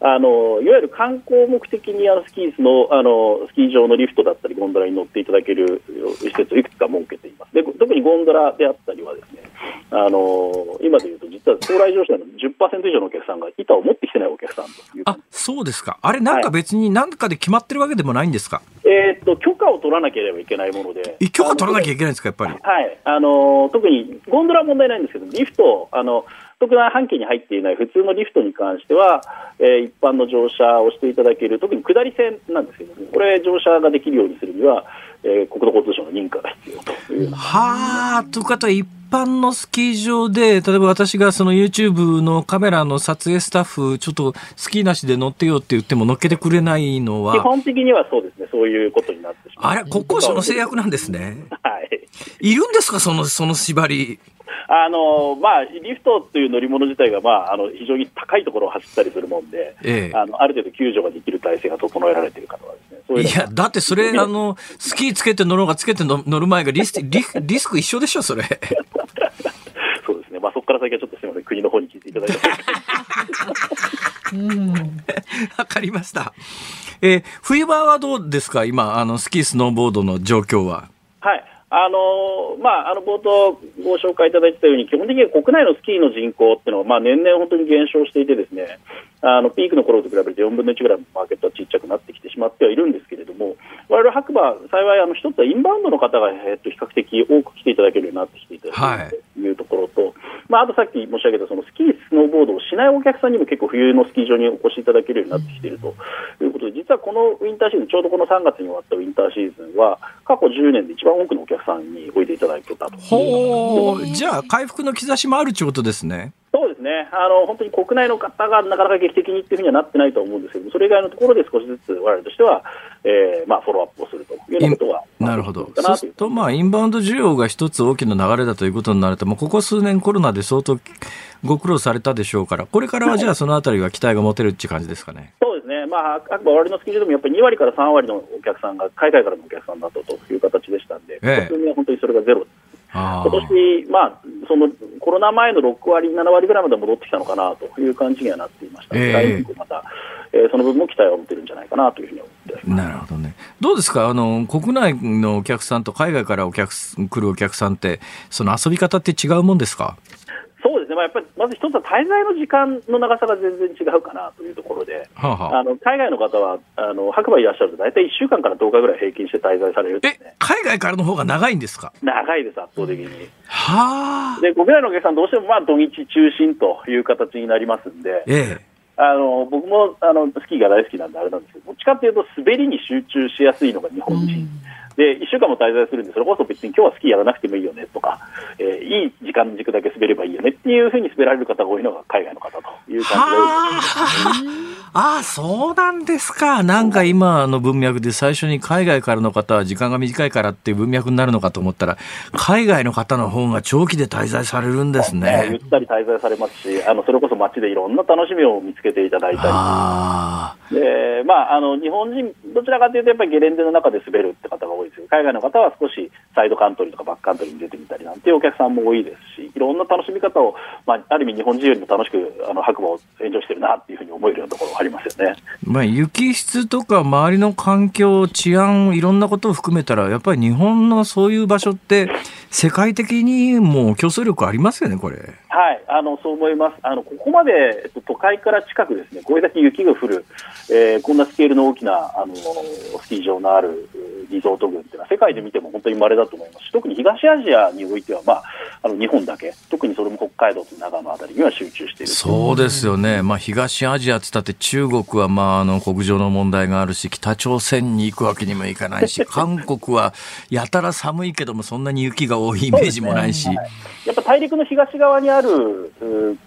あのいわゆる観光目的にあのスキースのあのスキー場のリフトだったりゴンドラに乗っていただける施設をいくつか設けています。で特にゴンドラであったりはですねあの今でいうと実は高来乗車の10%以上のお客さんが板を持ってきてないお客さんという。あそうですか。あれなんか別に何かで決まってるわけでもないんですか、はい、えー、っと許可を取らなければいけないもので。許可取らなきゃいけないんですかやっぱり？はい。あの特にゴンドラは問題ないんですけどリフトあの特段半径に入っていない普通のリフトに関しては、えー、一般の乗車をしていただける、特に下り線なんですけども、これ、乗車ができるようにするには、えー、国土交通省の認可が必要という。はあ、という方は、一般のスキー場で、例えば私がその YouTube のカメラの撮影スタッフ、ちょっとスキーなしで乗ってよって言っても乗っけてくれないのは。基本的にはそうですね、そういうことになってしまう。あれ、国交省の制約なんですね。はい。いるんですか、その、その縛り。あのまあ、リフトという乗り物自体が、まあ、あの非常に高いところを走ったりするもんで、ええ、あのある程度救助ができる体制が整えられている方はですね、いや、だってそれ、(laughs) あのスキーつけて乗ろうがつけて乗る前がリスリリスク一緒でしょ、それ。そうですね、まあ、そこから先はちょっとすみません、国の方に聞いていただいて。わかりました。えー、冬場はどうですか、今、あのスキー、スノーボードの状況は。はいあのまあ、あの冒頭ご紹介いただいたように、基本的には国内のスキーの人口っていうのは、まあ、年々本当に減少していて、ですねあのピークの頃と比べて4分の1ぐらいマーケットはちっちゃくなってきてしまってはいるんですけれども、我々白馬、幸いあの一つはインバウンドの方が、えっと、比較的多く来ていただけるようになってきていただくというところと、はい、まあ、あとさっき申し上げたそのスキー、スノーボードをしないお客さんにも結構冬のスキー場にお越しいただけるようになってきているということで、実はこのウィンターシーズン、ちょうどこの3月に終わったウィンターシーズンは、過去10年で一番多くのお客さんにおいでいただけたと。ほじゃあ、回復の兆しもあるということですね。そうですね。あの、本当に国内の方がなかなか劇的にっていうふうにはなってないと思うんですけど、それ以外のところで少しずつ、我々としては、えーまあ、フォローアップをするということは、なるほど、そうすると、まあ、インバウンド需要が一つ大きな流れだということになると、もうここ数年、コロナで相当ご苦労されたでしょうから、これからはじゃあ、そのあたりは期待が持てるっていう感じですかね？そうですね、まあ、あくま我々のスキー場でもやっぱり2割から3割のお客さんが海外からのお客さんだったという形でしたんで、ええ、本当にそれがゼロ今年、まあ、そのコロナ前の6割、7割ぐらいまで戻ってきたのかなという感じにはなっていました。えー、また、えー、その分も期待を持てるんじゃないかなというふうに思ってなるほどね。どうですか？あの、国内のお客さんと海外からお客来るお客さんって、その遊び方って違うもんですか？そうですね、まあ、やっぱりまず一つは滞在の時間の長さが全然違うかなというところで、はあはあ、あの海外の方はあの白馬いらっしゃると、大体1週間から10日ぐらい平均して滞在される、ね、え海外からの方が長いんですか？長いです、圧倒的に。はあ、で国内のお客さん、どうしてもまあ土日中心という形になりますんで。ええ。あの僕もあのスキーが大好きなんであれなんですけど、どっちかっていうと滑りに集中しやすいのが日本人、うん、で1週間も滞在するんで、それこそ別に今日はスキーやらなくてもいいよねとか、えー、いい時間軸だけ滑ればいいよねっていうふうに滑られる方が多いのが海外の方という感じで。ああ、そうなんですか。なんか今の文脈で最初に海外からの方は時間が短いからっていう文脈になるのかと思ったら、海外の方の方が長期で滞在されるんですね。ゆったり滞在されますし、あのそれこそ街でいろんな楽しみを見つけていただいたり。で、まあ、あの日本人、どちらかというとやっぱりゲレンデの中で滑るって方が多いですよ。海外の方は少しサイドカントリーとかバックカントリーに出てみたりなんていうお客さんも多いですし、いろんな楽しみ方を、まあ、ある意味日本人よりも楽しくあの白馬をエンジョイしてるなっていうふうに思えるようなところがありますよね。まあ、雪質とか周りの環境、治安、いろんなことを含めたら、やっぱり日本のそういう場所って、世界的にも競争力ありますよね、これ。はい、あのそう思います。あのここまで、えっと、都会から近くですね、これだけ雪が降る、えー、こんなスケールの大きなあのスキー場のあるリゾート群っていうのは世界で見ても本当に稀だと思いますし、特に東アジアにおいては、まあ、あの日本だけ、特にそれも北海道と長野あたりには集中している。そうですよね、まあ、東アジアってったって、中国は、まあ、あの国情の問題があるし、北朝鮮に行くわけにもいかないし、(laughs) 韓国はやたら寒いけども、そんなに雪が多いイメージもないし。ね。はい、やっぱ大陸の東側にある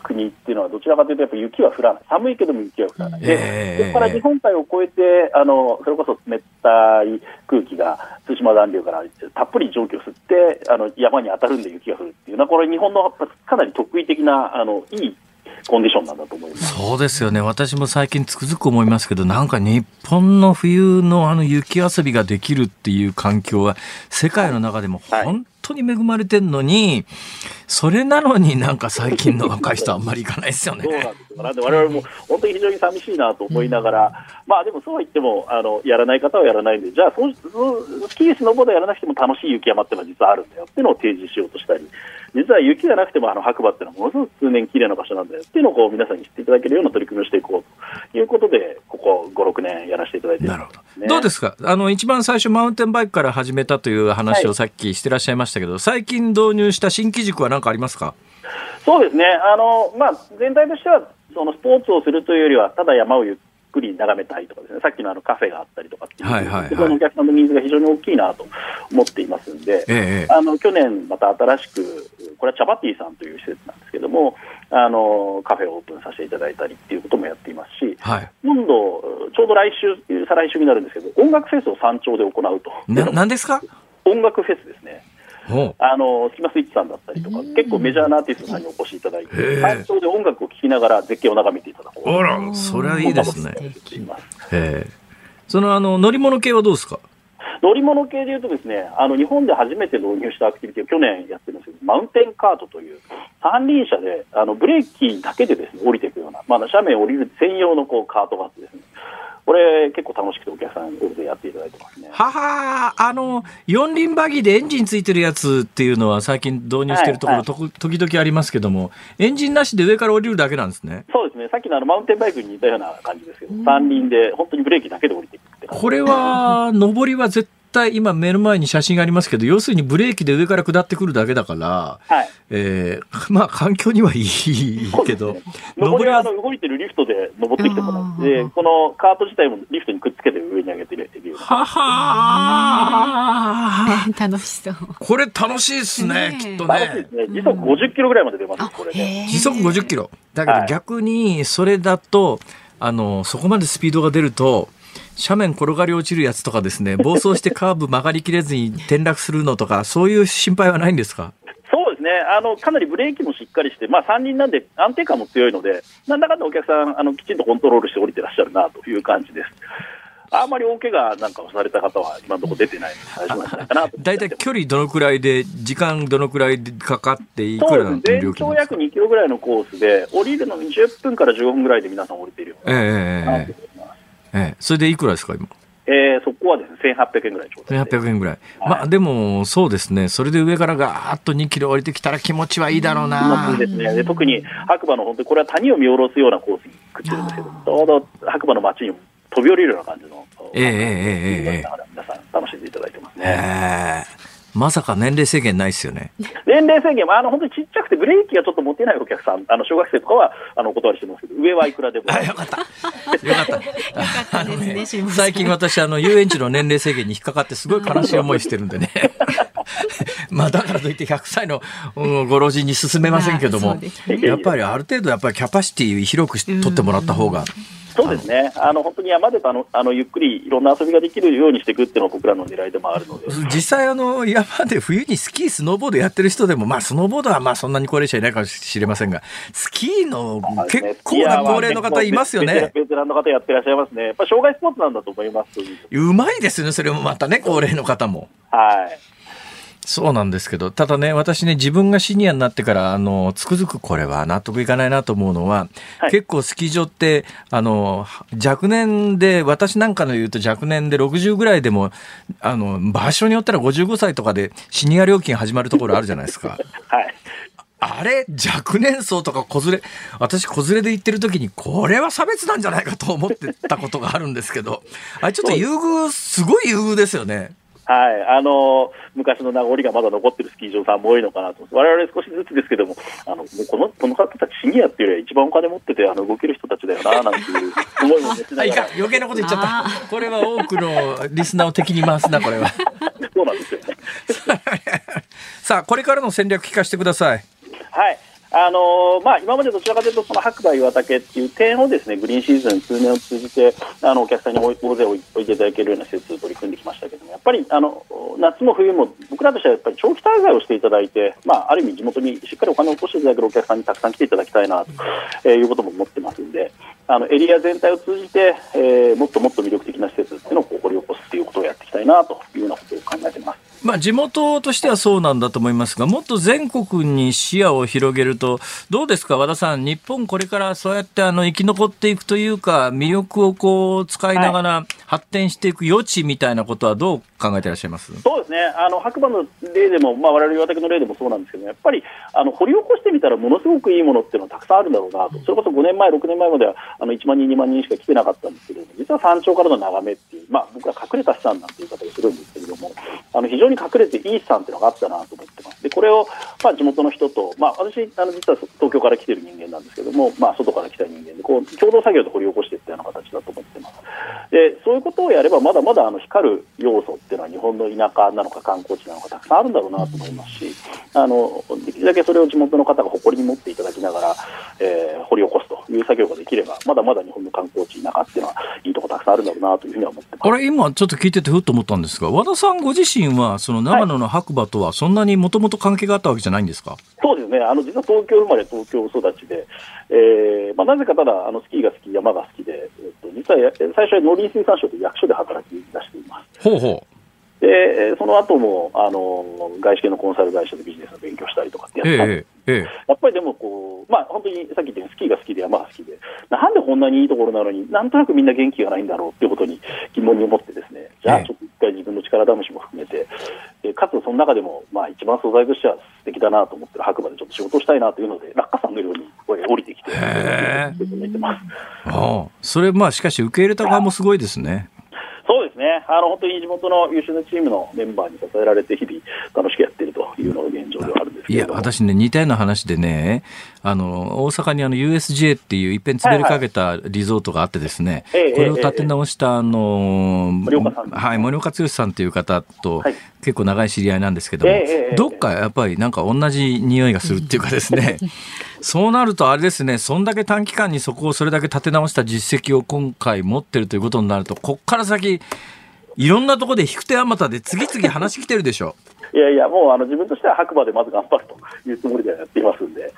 国っていうのは、どちらかというと、やっぱ雪は降らない、寒いけども雪は降らない、で、えー、そこから日本海を越えて、あのそれこそ熱帯空気が対馬暖流からたっぷり蒸気を吸ってあの山に当たるんで雪が降るっていうのはこれ日本のかなり特異的なあのいいコンディションなんだと思います。そうですよね。私も最近つくづく思いますけど、なんか日本の冬のあの雪遊びができるっていう環境は、世界の中でも本当に恵まれてんのに、それなのになんか最近の若い人はあんまり行かないですよね。そうなんですよ。なんで我々も本当に非常に寂しいなと思いながら、うん、まあでもそうは言っても、あの、やらない方はやらないんで、じゃあそう、スキー、スノーボードやらなくても楽しい雪山っていうのは実はあるんだよっていうのを提示しようとしたり、実は雪がなくてもあの白馬っていうのはものすごく通年綺麗な場所なんだよ。っていうのをこう皆さんに知っていただけるような取り組みをしていこうということで、ここ5、6年やらせていただいてなるほど。どうですか？あの、一番最初マウンテンバイクから始めたという話をさっきしてらっしゃいましたけど、はい、最近導入した新機軸は何かありますか？そうですね。あの、まあ、全体としては、そのスポーツをするというよりは、ただ山をゆっくり眺めたいとかですね、さっきのあのカフェがあったりとかっていう、はいはいはい、のお客さんのニーズが非常に大きいなと思っていますんで、ええ、あの去年また新しく、これはチャバティさんという施設なんですけども、あのカフェをオープンさせていただいたりっていうこともやっていますし、はい、今度、ちょうど来週、再来週になるんですけど、音楽フェスを山頂で行うと。ななんですか？音楽フェスですね。あのスキマスイッチさんだったりとか、結構メジャーなアーティストさんにお越しいただいて、山頂で音楽を聴きながら絶景を眺めていただこう。あら、それはいいですね。そのあの乗り物系はどうですか？乗り物系でいうとですね、あの日本で初めて導入したアクティビティを去年やってるんですけど、マウンテンカートという三輪車であのブレーキだけでですね降りていくような、まあ、斜面を降りる専用のこうカートがあってですね、これ、結構楽しくて、お客さん、大勢やっていただいてますね。ははあの、四輪バギーでエンジンついてるやつっていうのは、最近導入してるところ、はいはい、時々ありますけども、エンジンなしで上から降りるだけなんですね。そうですね、さっきのあのマウンテンバイクに似たような感じですけど、三輪で、本当にブレーキだけで降りていくってこれは、上りは絶対今目の前に写真がありますけど、要するにブレーキで上から下ってくるだけだから、はい、えー、まあ環境にはいいけど、ね、上りはあの動いてるリフトで登ってきてもらって、このカート自体もリフトにくっつけて上に上げてるはは (laughs) 楽しそう。これ楽しいですね、きっとね。ね。時速50キロぐらいまで出ます、これね。時速50キロ。だけど逆にそれだと、あの、そこまでスピードが出ると、斜面転がり落ちるやつとかですね、暴走してカーブ曲がりきれずに転落するのとか、そういう心配はないんですか？そうですね。あの、かなりブレーキもしっかりして、まあ、3人なんで安定感も強いので、なんだかんだお客さんあの、きちんとコントロールして降りてらっしゃるなという感じです。あんまり大怪我なんかをされた方は今のところ出てない大丈夫なんじゃないかな大体距離どのくらいで、時間どのくらいでかかっていくらなんて全長約2キロぐらいのコースで、降りるのに10分から15分ぐらいで皆さん降りてるような、ええええ、それでいくらですか、今？えー、そこはですね、1800円ぐらいちょうだ1800円ぐらい。はい、まあでも、そうですね、それで上からガーッと2キロ降りてきたら気持ちはいいだろうな。ですね。で特に白馬の本当にこれは谷を見下ろすようなコースにくってるんですけど、ちょうど白馬の街に飛び降りるような感じの、ええええええ皆さん楽しんでいただいてますね。えーまさか年齢制限ないですよね。年齢制限は、あの、本当にちっちゃくてブレーキがちょっと持てないお客さん、あの、小学生とかは、あの、お断りしてますけど、上はいくらでも。あ、よかった。よかった。よかったですね、最近私、あの、遊園地の年齢制限に引っかかってすごい悲しい思いしてるんでね。(laughs) まあ、だからといって100歳のご老人に進めませんけども、やっぱりある程度やっぱりキャパシティ広く取ってもらった方が。そうですね、あの本当に山であのあのゆっくりいろんな遊びができるようにしていくっていうのが僕らの狙いでもあるので。実際あの、山で冬にスキー、スノーボードやってる人でも、まあ、スノーボードはまあそんなに高齢者いないかもしれませんが、スキーの結構な高齢の方いますよね。ベテランの方やってらっしゃいますね、やっぱ障害スポーツなんだと思います。うまいですね、それもまたね、高齢の方も。はいそうなんですけど、ただね、私ね、自分がシニアになってから、あの、つくづくこれは納得いかないなと思うのは、はい、結構スキー場って、あの、若年で、私なんかの言うと若年で60ぐらいでも、あの、場所によったら55歳とかでシニア料金始まるところあるじゃないですか。(laughs) はい。あれ？若年層とか子連れ、私子連れで行ってる時に、これは差別なんじゃないかと思ってたことがあるんですけど、あれちょっと優遇、すごい優遇ですよね。はい、あの昔の名残がまだ残ってるスキー場さんも多いのかなと、われわれ少しずつですけども、あのこのこの方たち、シニアっていうよりは一番お金持っててあの動ける人たちだよななんていう思いもですね。余計なこと言っちゃった。これは多くのリスナーを敵に回すな、これは。そうなんですよね。(laughs) さあ、これからの戦略聞かせてください。はい。あのまあ、今までどちらかというと、その白馬岩岳っていう点をですね、グリーンシーズン通年を通じて、あの、お客さんに大勢置いていただけるような施設を取り組んできましたけども、やっぱり、あの、夏も冬も、僕らとしてはやっぱり長期滞在をしていただいて、まあ、ある意味地元にしっかりお金を落としていただけるお客さんにたくさん来ていただきたいな、ということも思ってますんで、あの、エリア全体を通じて、えー、もっともっと魅力的な施設っていうのを掘り起こすっていうことをやっていきたいな、というようなことを考えています。まあ、地元としてはそうなんだと思いますが、もっと全国に視野を広げると、どうですか、和田さん、日本、これからそうやってあの生き残っていくというか、魅力をこう使いながら発展していく余地みたいなことは、どう考えていらっしゃいます？そうですね、あの白馬の例でも、まあ、われわれ岩手の例でもそうなんですけど、やっぱりあの掘り起こしてみたら、ものすごくいいものっていうのはたくさんあるんだろうなと、それこそ5年前、6年前まではあの1万人、2万人しか来てなかったんですけど、実は山頂からの眺めっていう、まあ、僕は隠れた資産なんていう言い方をするんですけれども、あの非常に隠れていい資産っていうのがあったなと思ってます。でこれを、まあ、地元の人と、まあ、私あの実は東京から来てる人間なんですけども、まあ、外から来た人間でこう共同作業で掘り起こしていったような形だと思ってます。でそういうことをやればまだまだあの光る要素っていうのは日本の田舎なのか観光地なのかたくさんあるんだろうなと思いますしあのできるだけそれを地元の方が誇りに持っていただきながら、えー、掘り起こすという作業ができればまだまだ日本の観光地田舎っていうのはいいとこたくさんあるんだろうなというふうには思ってますあれ今ちょっと聞いててふっと思ったんですが和田さんご自身はその長野の白馬とはそんなにもともと関係があったわけじゃないんですか、そうですね。あの実は東京生まれ東京育ちで、えーまあ、なぜかただあのスキーが好き山が好きで、えっと、実は最初は農林水産省で役所で働き出しています。ほうほう。でその後もあの外資系のコンサル会社でビジネスの勉強したりとかってやったんです、ええ。え、やっぱりでもこう、まあ、本当にさっき言ったようにスキーが好きで山が好きで。なんでこんなにいいところなのになんとなくみんな元気がないんだろうっていうことに疑問に思ってですねじゃあちょっと一回自分の力試しも含めてでかつその中でも、まあ、一番素材としては素敵だなと思ってる白馬でちょっと仕事したいなというので落下さんのように降りてきてそれまあしかし受け入れた側もすごいですね。そうですね、あの本当に地元の優秀なチームのメンバーに支えられて、日々、楽しくやっているというのが現状ではあるんですいや、私ね、似たような話でね、あの大阪にあの USJ っていう、いっぺん滑りかけたリゾートがあってですね、はいはい、これを立て直した、あの森岡さん、はい、森岡剛さんという方と、結構長い知り合いなんですけども、どっかやっぱりなんか同じ匂いがするっていうかですね、(laughs) そうなるとあれですね、そんだけ短期間にそこをそれだけ立て直した実績を今回持ってるということになると、こっから先、いろんなところで引く手あまたで次々話来てるでしょ。(laughs) いやいや、もうあの自分としては白馬でまず頑張るというつもりでやっていますんで、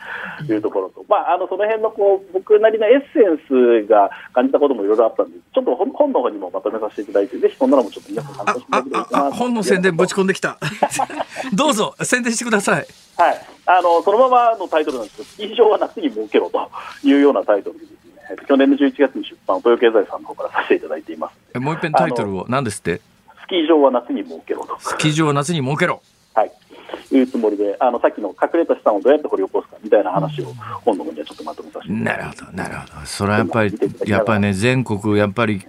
というところと、まあ、あのその辺のこう僕なりのエッセンスが感じたこともいろいろあったんで、ちょっと本の方にもまとめさせていただいて、ぜひそんなのもちょっと皆さん参考していただければ本の宣伝ぶち込んできた。(laughs) どうぞ、宣伝してください。はい。あの、そのままのタイトルなんですけど、スキー場は夏に設けろというようなタイトルでですね、去年の11月に出版、東洋経済さんの方からさせていただいています。もう一遍タイトルを、何ですって？スキー場は夏に設けろと。スキー場は夏に設けろ。はい。いうつもりで、あのさっきの隠れた資産をどうやって掘り起こすかみたいな話を、本の方にはちょっとまとめさせてなるほど、なるほど。それはやっぱり、やっぱりね、全国、やっぱり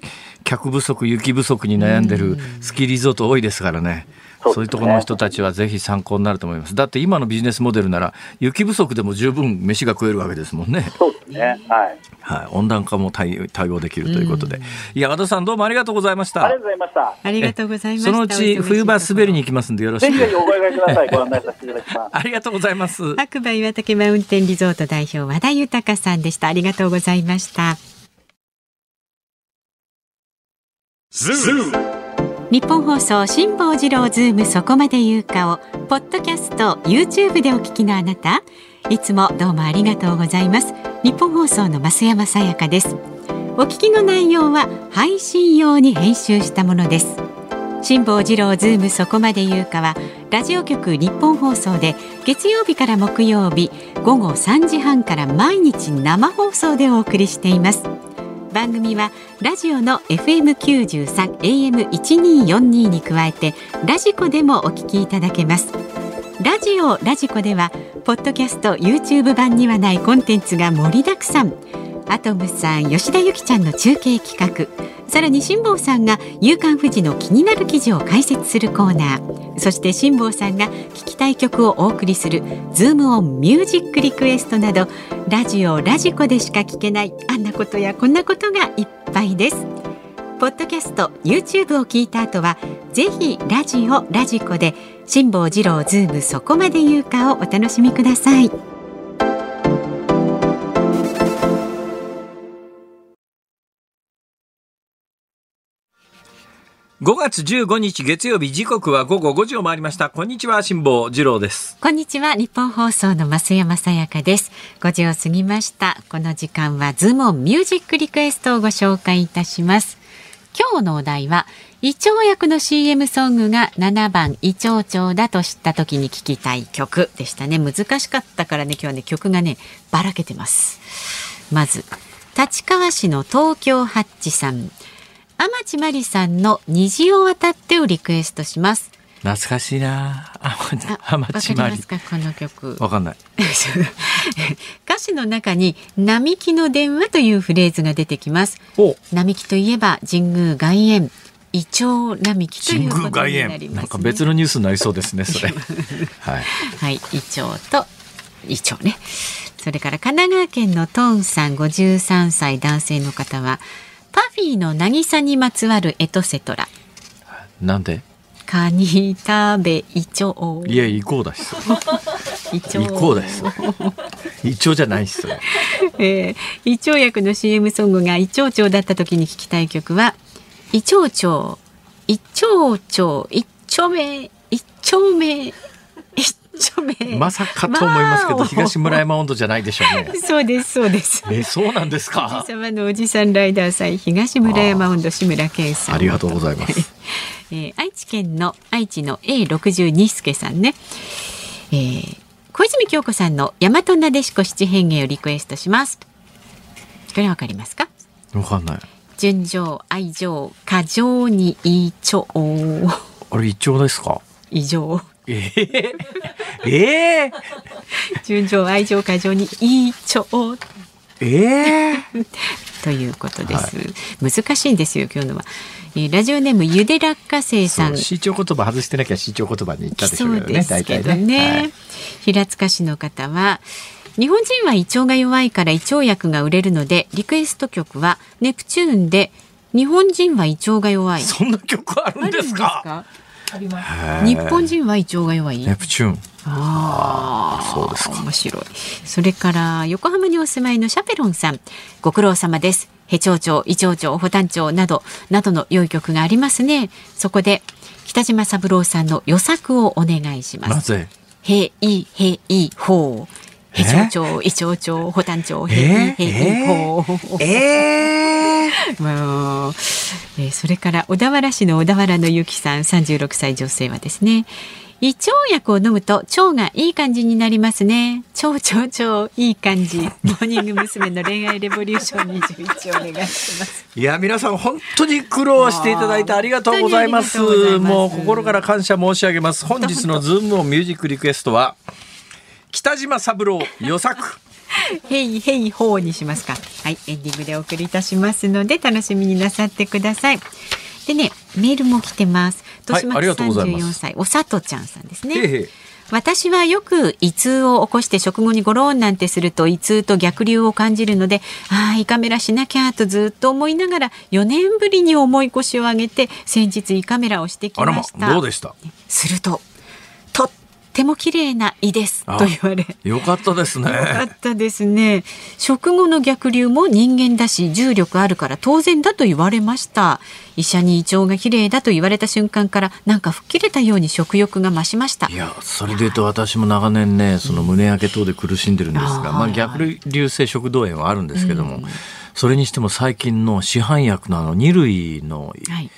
客不足、雪不足に悩んでるスキーリゾート多いですからね。そういうところの人たちはぜひ参考になると思います。だって今のビジネスモデルなら雪不足でも十分飯が食えるわけですもんね。そうですね。はい。はい、温暖化も対対応できるということで、いや和田さんどうもありがとうございました。ありがとうございました。ありがとうございましそのうち冬場滑りに行きますんでよろしく。ぜひお伺いください。ご案内させていただきます。ありがとうございます。白馬岩岳マウンテンリゾート代表和田豊さんでした。ありがとうございました。ズーニッポン放送辛坊治郎ズームそこまで言うかをポッドキャスト YouTube でお聞きのあなたいつもどうもありがとうございます。ニッポン放送の増山さやかです。お聞きの内容は配信用に編集したものです。辛坊治郎ズームそこまで言うかはラジオ局ニッポン放送で月曜日から木曜日午後3時半から毎日生放送でお送りしています。番組はラジオの FM93 AM1242 に加えてラジコでもお聞きいただけます。ラジオラジコではポッドキャスト YouTube 版にはないコンテンツが盛りだくさん。アトムさん吉田由紀ちゃんの中継企画。さらに辛坊さんが「夕刊富士」の気になる記事を解説するコーナー。そして辛坊さんが聞きたい曲をお送りする「ズームオンミュージックリクエストなどラジオラジコでしか聞けないあんなことやこんなことがいっぱいです。ポッドキャスト YouTube を聞いた後はぜひラジオラジコで辛坊治郎ズームそこまで言うかをお楽しみください。5月15日月曜日時刻は午後5時を回りました。こんにちは辛坊治郎です。こんにちは日本放送の増山さやかです。5時を過ぎました。この時間はズモンミュージックリクエストをご紹介いたします。今日のお題は胃腸薬の CM ソングが7番胃腸腸だと知った時に聴きたい曲でしたね。難しかったからね今日はね曲がねばらけてます。まず立川市の東京ハッチさん。天地真理さんの虹を渡ってをリクエストします。懐かしいな天地真理。この曲。わかんない。(laughs) 歌詞の中に並木の電話というフレーズが出てきます。並木といえば神宮外苑。イチョウ並木ということになります、ね、なんか別のニュースになりそうですね。それ。(laughs) はい。はい、イチョウとイチョウね。それから神奈川県のトンさん53歳男性の方は。パフィーの渚にまつわるエトセトラ。なんで？カニ食べイチョウ。いや、イコーだし。(laughs) イチョウ。イコーだし。イチョウじゃないっす。えー、イチョウ薬の CM ソングがイチョウチョウだった時に聞きたい曲は。イチョウチョウ。イチョウチョウ。一丁目。一丁目。まさかと思いますけど、(laughs) 東村山温度じゃないでしょうね。(laughs) そうです、そうです。え、そうなんですか？おじ様のおじさんライダー祭、東村山温度志村けんさん。ありがとうございます。えー、愛知県の愛知の A 六十二助さんね。えー、小泉京子さんの大和なでしこ七変化をリクエストします。これわかりますか？わかんない。純情、愛情、過剰に異常。あれ異常ですか？異常。えー、えー、(laughs) 純情愛情過剰にいいちょええー、(laughs) ということです、はい、難しいんですよ今日のは、えー、ラジオネームゆで落花生さん市長言葉外してなきゃ市長言葉に言ったでしょうね大体ね、ねはい、平塚市の方は日本人は胃腸が弱いから胃腸薬が売れるのでリクエスト曲はネプチューンで日本人は胃腸が弱いそんな曲あるんですか？あります。日本人は胃腸が弱い？ネプチューン。ああ、そうですか。面白い。それから横浜にお住まいのシャペロンさん、ご苦労様です。ヘチョウチョウ、イチョウチョウ、ホタンチョウなどなどの良い曲がありますね。そこで北島三郎さんの予作をお願いします。え？ー、(laughs) もう、えー、それから小田原市の小田原のゆきさん、36歳女性はですね。胃腸薬を飲むと腸がいい感じになりますね。腸腸腸いい感じ。モーニング娘。の恋愛レボリューション21お願いします。いや皆さん本当に苦労していただいてありがとうございます。もう心から感謝申し上げます。本日のズームのミュージックリクエストは北島三郎与作。ヘイヘイホーにしますか。はい、エンディングでお送りいたしますので楽しみになさってください。でね、メールも来てます。豊島三十四歳、おさとちゃんさんですね。へへ私はよく胃痛を起こして食後にゴロンなんてすると胃痛と逆流を感じるのでああ胃カメラしなきゃとずっと思いながら4年ぶりに重い腰を上げて先日胃カメラをしてきました、ま、どうでした？するとっても綺麗な胃ですと言われ。よかったですね。よかったですね。食後の逆流も人間だし重力あるから当然だと言われました。医者に胃腸が綺麗だと言われた瞬間からなんか吹っ切れたように食欲が増しました。いやそれで言うと私も長年ねその胸焼け等で苦しんでるんですが、うん、まあ、逆流性食道炎はあるんですけども、うん、それにしても最近の市販薬のあの2類の、はい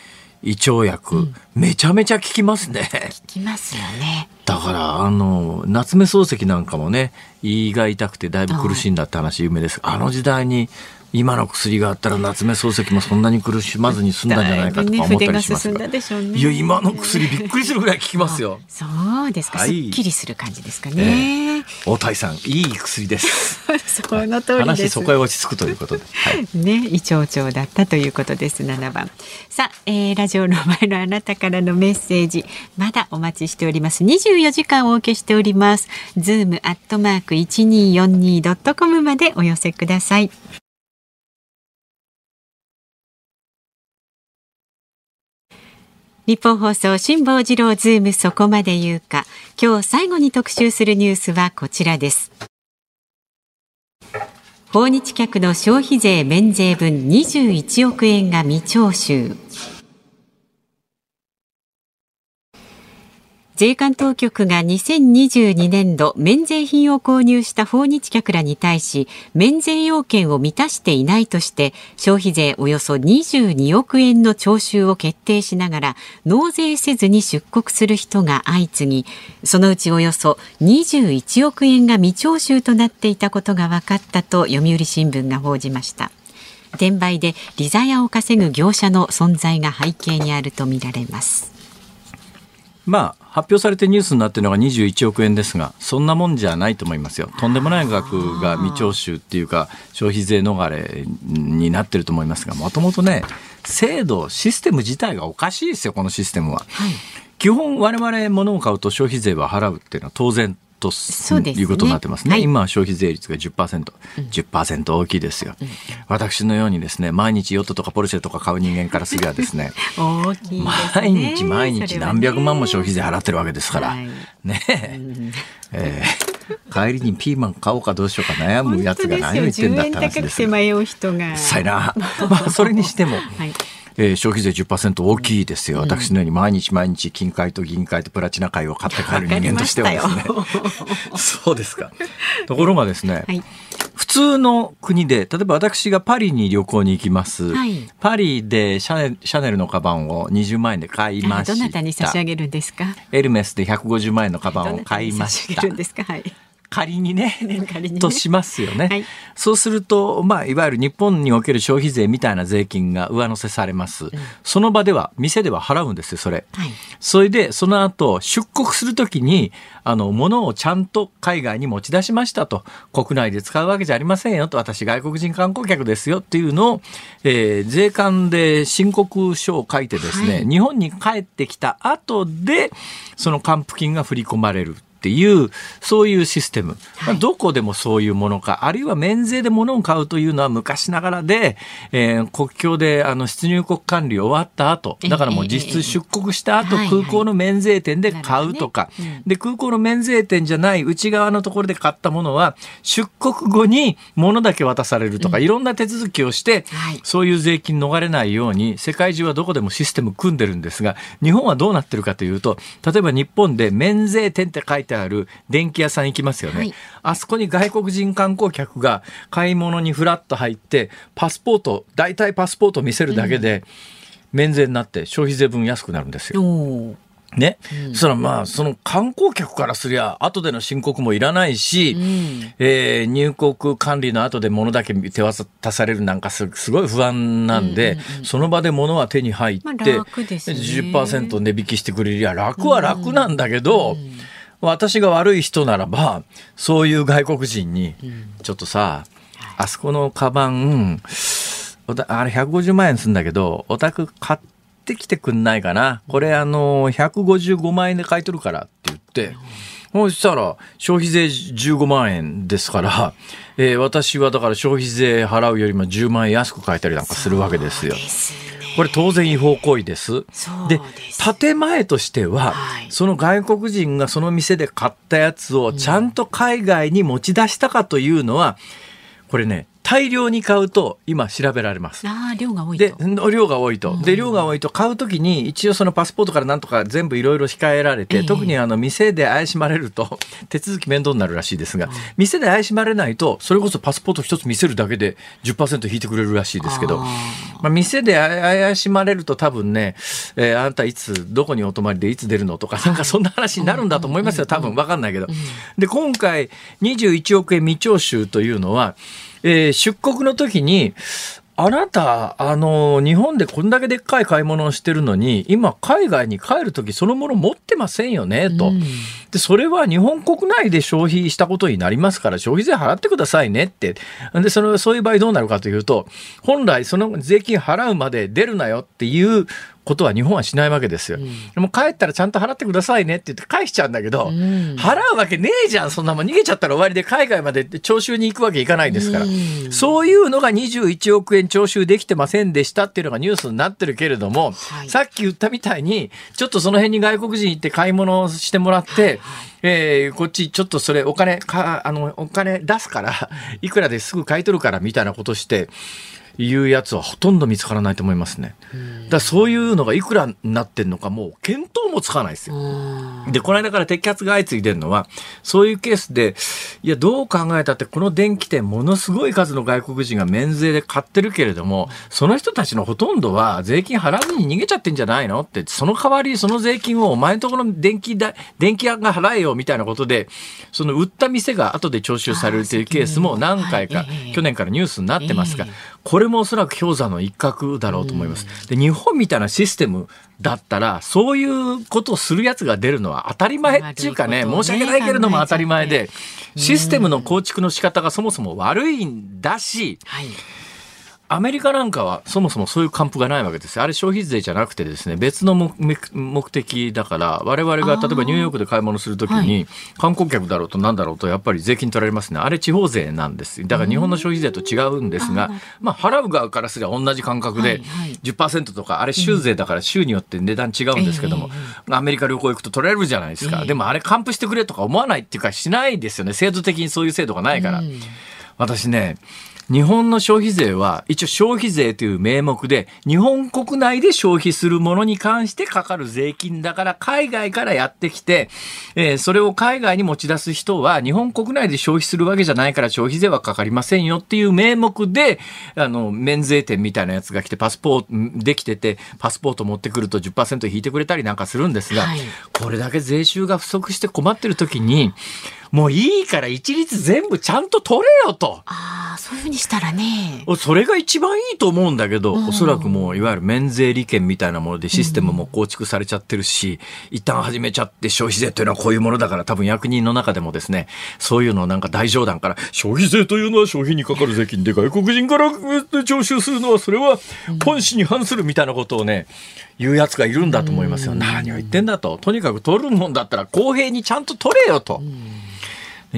胃腸薬、うん、めちゃめちゃ効きますね。効きますよね。だからあの夏目漱石なんかもね胃が痛くてだいぶ苦しいんだって話有名です。あの時代に今の薬があったら夏目漱石もそんなに苦しまずに済んだんじゃないかとか思ったりしますが、ねいや今の薬びっくりするぐらい効きますよ。そうですか、はい、すっきりする感じですかね。えー、大谷さんいい薬です。(laughs) その通り話そこへ落ち着くということで、はい、ねイ長調だったということです7番。さあ、えー、ラジオの前のあなたからのメッセージまだお待ちしております。24時間お受けしております。ズームアットマーク一二四二ドットコムまでお寄せください。日本放送辛坊治郎ズームそこまで言うか。今日最後に特集するニュースはこちらです。訪日客の消費税免税分21億円が未徴収。税関当局が2022年度免税品を購入した訪日客らに対し免税要件を満たしていないとして消費税およそ22億円の徴収を決定しながら納税せずに出国する人が相次ぎそのうちおよそ21億円が未徴収となっていたことが分かったと読売新聞が報じました。転売で利ザヤを稼ぐ業者の存在が背景にあるとみられます。まあ、発表されてニュースになっているのが21億円ですが、そんなもんじゃないと思いますよ。とんでもない額が未徴収っていうか、消費税逃れになってると思いますが、もともとね、制度、システム自体がおかしいですよ、このシステムは。はい、基本、我々物を買うと消費税は払うっていうのは当然ということになってますね。はい、今は消費税率が10%。10%大きいですよ、うん、私のようにですね、毎日ヨットとかポルシェとか買う人間からすればですね、(laughs) 大きい、ね、毎日毎日何百万も消費税払ってるわけですから、ねえ、うん、えー、帰りにピーマン買おうかどうしようか悩むやつが何を言ってんだって話ですよ。迷う人が。さいな。まあ、それにしても、はい。えー、消費税10%大きいですよ、うん、私のように毎日毎日金塊と銀塊とプラチナ塊を買って帰る人間としてはですね。(laughs) そうですか。ところがですね、はい、普通の国で例えば私がパリに旅行に行きます、はい、パリでシャネシャネルのカバンを20万円で買いました。どなたに差し上げるんですか？エルメスで150万円のカバンを買いました、はい仮にね。(laughs) ね、としますよね、はい、そうすると、まあ、いわゆる日本における消費税みたいな税金が上乗せされます、うん、その場では店では払うんですよそれ、はい、それでその後出国するときにあの物をちゃんと海外に持ち出しましたと。国内で使うわけじゃありませんよと。私外国人観光客ですよ。っていうのを、えー、税関で申告書を書いてですね、はい、日本に帰ってきた後でその還付金が振り込まれるっていうそういうシステム、はい、どこでもそういうものかあるいは免税で物を買うというのは昔ながらで、えー、国境であの出入国管理終わった後だからもう実質出国した後、空港の免税店で買うとか、で空港の免税店じゃない内側のところで買ったものは出国後に物だけ渡されるとか、いろんな手続きをして、そういう税金逃れないように世界中はどこでもシステム組んでるんですが日本はどうなってるかというと例えば日本で免税店って書いててある電気屋さん行きますよね、はい、あそこに外国人観光客が買い物にふらっと入ってパスポート大体パスポート見せるだけで、免税になって消費税分安くなるんですよ。ね、うん、そらまあその観光客からすりゃ後での申告もいらないし、うん、えー、入国管理の後で物だけ手渡されるなんかすごい不安なんで、うんうん、その場で物は手に入って、まあ、楽ですね、10%値引きしてくれりゃ楽は楽なんだけど、うん私が悪い人ならばそういう外国人に、ちょっとさ、あそこのカバンあれ150万円するんだけどお宅買ってきてくんないかな？これあの155万円で買い取るからって言って。そしたら消費税15万円ですから、えー、私はだから消費税払うよりも10万円安く買えたりなんかするわけですよ。これ当然違法行為です。で建前としては、はい、その外国人がその店で買ったやつをちゃんと海外に持ち出したかというのは、これね大量に買うと今調べられます。あ量が多いと。で量が多いと。で量が多いと買うときに一応そのパスポートからなんとか全部いろいろ控えられて、えー、特にあの店で怪しまれると (laughs) 手続き面倒になるらしいですが、うん、店で怪しまれないとそれこそパスポート一つ見せるだけで10%引いてくれるらしいですけど、あまあ、店で怪しまれると多分ね、えー、あなたいつどこにお泊まりでいつ出るのとかなんかそんな話になるんだと思いますよ多分わかんないけど。で今回21億円未徴収というのはえー、出国の時に、あなた、あの、日本でこんだけでっかい買い物をしてるのに、今、海外に帰るときそのもの持ってませんよね、と、うん。で、それは日本国内で消費したことになりますから、消費税払ってくださいねって。で、その、そういう場合どうなるかというと、本来その税金払うまで出るなよっていうことは日本はしないわけですよ。うん、でも帰ったらちゃんと払ってくださいねって言って返しちゃうんだけど、うん、払うわけねえじゃん、そんなもん。逃げちゃったら終わりで海外まで徴収に行くわけいかないですから。うん、そういうのが21億円徴収できてませんでしたっていうのがニュースになってるけれども、はい、さっき言ったみたいに、ちょっとその辺に外国人行って買い物してもらって、はいはい。えー、こっちちょっとそれお金か、あの、お金出すから、いくらですぐ買い取るからみたいなことして、いうやつはほとんど見つからないと思いますね。だそういうのがいくらになってんのかもう見当もつかないですよ。で、この間から摘発が相次いでるのは、そういうケースで、いや、どう考えたってこの電気店ものすごい数の外国人が免税で買ってるけれども、その人たちのほとんどは税金払わずに逃げちゃってんじゃないの？って、その代わりその税金をお前のところの電気代、電気屋が払えよみたいなことで、その売った店が後で徴収されるというケースも何回か、去年からニュースになってますが、これもおそらく氷山の一角だろうと思います。で日本みたいなシステムだったらそういうことをするやつが出るのは当たり前っていうかね申し訳ないけれども当たり前でシステムの構築の仕方がそもそも悪いんだし、はいアメリカなんかはそもそもそういう還付がないわけですあれ消費税じゃなくてですね別の目的だから我々が例えばニューヨークで買い物するときに観光客だろうとなんだろうとやっぱり税金取られますね。あれ地方税なんです。だから日本の消費税と違うんですが、まあ、払う側からすれば同じ感覚で10%とかあれ州税だから州によって値段違うんですけども、アメリカ旅行行くと取られるじゃないですか。でもあれ還付してくれとか思わないっていうかしないですよね。制度的にそういう制度がないから。私ね日本の消費税は一応消費税という名目で日本国内で消費するものに関してかかる税金だから海外からやってきて、えー、それを海外に持ち出す人は日本国内で消費するわけじゃないから消費税はかかりませんよっていう名目であの免税店みたいなやつが来てパスポートできててパスポート持ってくると10%引いてくれたりなんかするんですが、はい、これだけ税収が不足して困ってる時にもういいから一律全部ちゃんと取れよと。ああ、そういうふうにしたらね。それが一番いいと思うんだけど、うん、おそらくもういわゆる免税利権みたいなものでシステムも構築されちゃってるし、うん、一旦始めちゃって消費税というのはこういうものだから多分役人の中でもですね、そういうのをなんか大冗談から消費税というのは消費にかかる税金で外国人から徴収するのはそれは本旨に反するみたいなことをね、言うやつがいるんだと思いますよ。何を言ってんだと。とにかく取るもんだったら公平にちゃんと取れよと。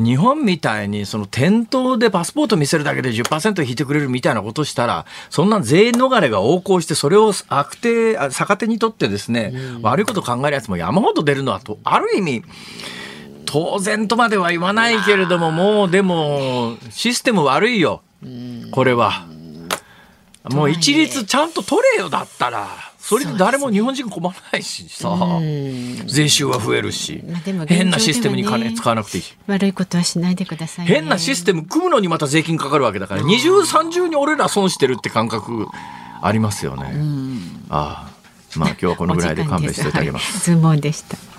日本みたいにその店頭でパスポート見せるだけで10%引いてくれるみたいなことしたら、そんな税逃れが横行して、それを悪手、逆手にとってですね、うん、悪いこと考えるやつも山ほど出るのはと、ある意味、当然とまでは言わないけれども、もうでも、システム悪いよ。これは。もう一律ちゃんと取れよだったら。それで誰も日本人困らないしさ、税収は増えるし、まあね、変なシステムに金使わなくていい。悪いことはしないでください、ね、変なシステム組むのにまた税金かかるわけだから二重三重に俺ら損してるって感覚ありますよね。ああ。まあ今日はこのぐらいで勘弁していただきます。ズモンでした。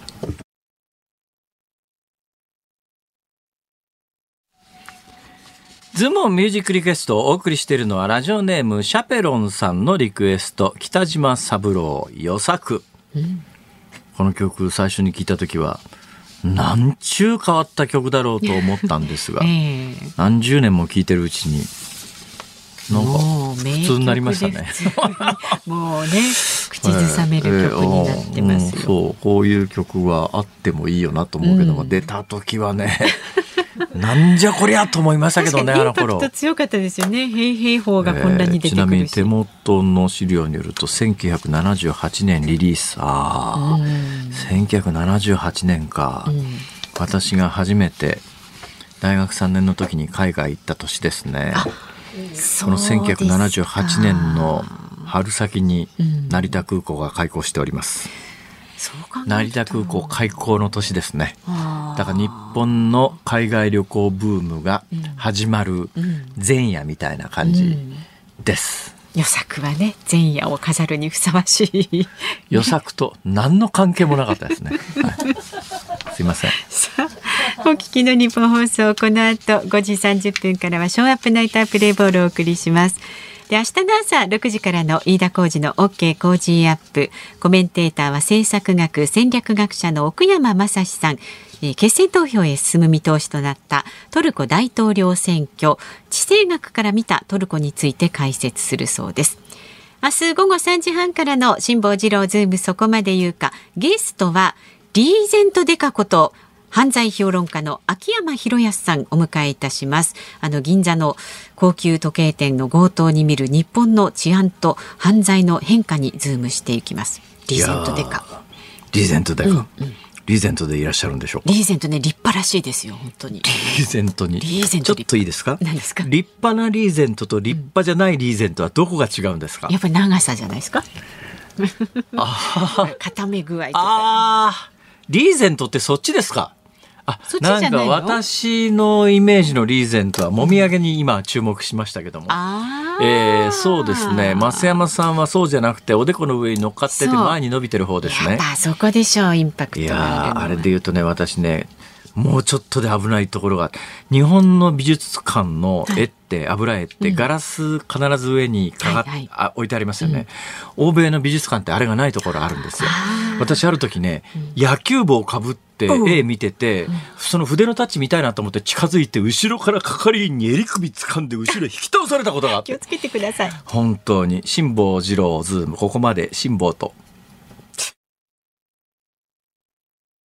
ズモンミュージックリクエストをお送りしているのはラジオネームシャペロンさんのリクエスト北島三郎予作、うん、この曲最初に聞いた時はなんちゅう変わった曲だろうと思ったんですが、(laughs) えー、何十年も聴いてるうちになんか普通になりましたね。(laughs) もうね口ずさめる曲になってますよ、えー、そうこういう曲はあってもいいよなと思うけども、うん、出た時はね (laughs) なんじゃこりゃと思いましたけどね、あの頃。強かったですよね。平平法が混乱に出てくる、えー、ちなみに手元の資料によると、1978年リリース。ああ、1978年か。私が初めて大学3年の時に海外行った年ですね。この1978年の春先に成田空港が開港しております。うん成田空港開港の年ですね。だから日本の海外旅行ブームが始まる前夜みたいな感じです、予策はね前夜を飾るにふさわしい。予策と何の関係もなかったですね、はい、すいません。お聞きの日本放送この後5時30分からはショーアップナイタープレイボールをお送りしますで明日の朝6時からの飯田浩二の OK 工事アップ。コメンテーターは地政学戦略学者の奥山真司さん。決選投票へ進む見通しとなったトルコ大統領選挙。地政学から見たトルコについて解説するそうです。明日午後3時半からの辛坊治郎ズームそこまで言うか。ゲストはリーゼントデカこと犯罪評論家の秋山博康さんお迎えいたします。あの銀座の高級時計店の強盗に見る日本の治安と犯罪の変化にズームしていきます。リーゼントデカ。リーゼントデカ、うんうん。リーゼントでいらっしゃるんでしょうか？リーゼントね立派らしいですよ本当に。リーゼントに。リーゼントちょっといいですか？何ですか？立派なリーゼントと立派じゃないリーゼントはどこが違うんですか？やっぱり長さじゃないですか？あ固め具合とか。ああリーゼントってそっちですか？あなんか私のイメージのリーゼントはもみあげに今注目しましたけども、えー、そうですね。増山さんはそうじゃなくておでこの上に乗っかってて前に伸びてる方ですね。あそこでしょうインパクトいやあれで言うとね私ねもうちょっとで危ないところが日本の美術館の絵って油絵ってガラス必ず上にかか、はいあ置いてありますよね、うん、欧米の美術館ってあれがないところあるんですよ。私ある時ね、野球帽をかぶって絵見てて、うん、その筆のタッチ見たいなと思って近づいて後ろから係員に襟首掴んで後ろ引き倒されたことがあって。気をつけてください。本当に。辛坊治郎ズーム。ここまで辛坊と